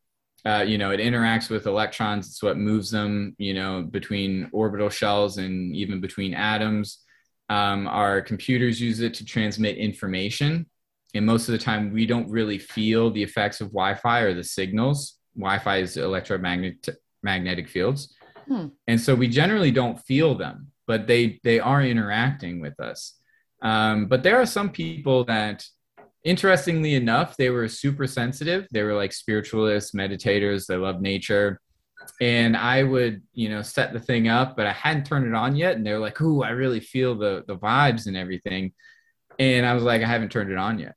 Uh, you know, it interacts with electrons. It's what moves them. You know, between orbital shells and even between atoms. Um, our computers use it to transmit information, and most of the time we don't really feel the effects of Wi-Fi or the signals. Wi-Fi is electromagnetic magnetic fields and so we generally don't feel them but they they are interacting with us. Um, but there are some people that interestingly enough they were super sensitive. They were like spiritualists meditators. They love nature. And i would you know set the thing up but i hadn't turned it on yet. And they're like ooh i really feel the the vibes and everything. And i was like i haven't turned it on yet.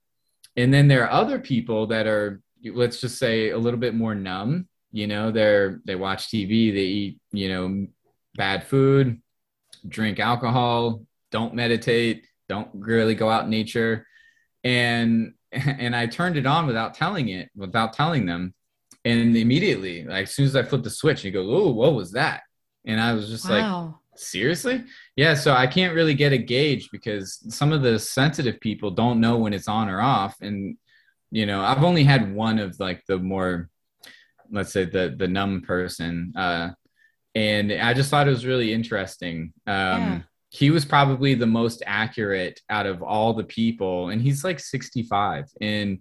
And then there are other people that are let's just say a little bit more numb you know they're they watch tv they eat you know bad food drink alcohol don't meditate don't really go out in nature. And and i turned it on without telling it without telling them. And immediately like as soon as i flipped the switch he goes oh what was that? And i was just like seriously? Yeah so i can't really get a gauge because some of the sensitive people don't know when it's on or off. And you know i've only had one of like the more let's say the the numb person uh and i just thought it was really interesting um Yeah. he was probably the most accurate out of all the people and he's like 65 and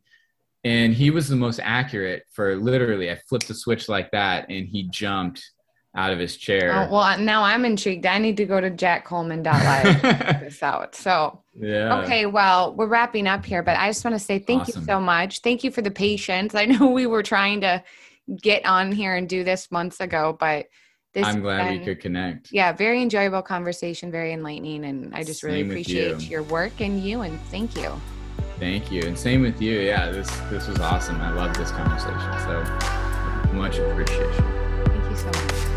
and he was the most accurate for literally i flipped the switch like that and he jumped out of his chair Oh, well, now I'm intrigued. I need to go to jackcoleman.live to check this out. So, yeah okay, well, we're wrapping up here, but I just want to say thank Awesome. you so much. Thank you for the patience. I know we were trying to get on here and do this months ago, but this i'm glad we could connect Yeah, very enjoyable conversation, very enlightening, and I just really Same with appreciate you. your work and you, and thank you. thank you and same with you yeah this this was awesome i love this conversation so much appreciation Thank you so much.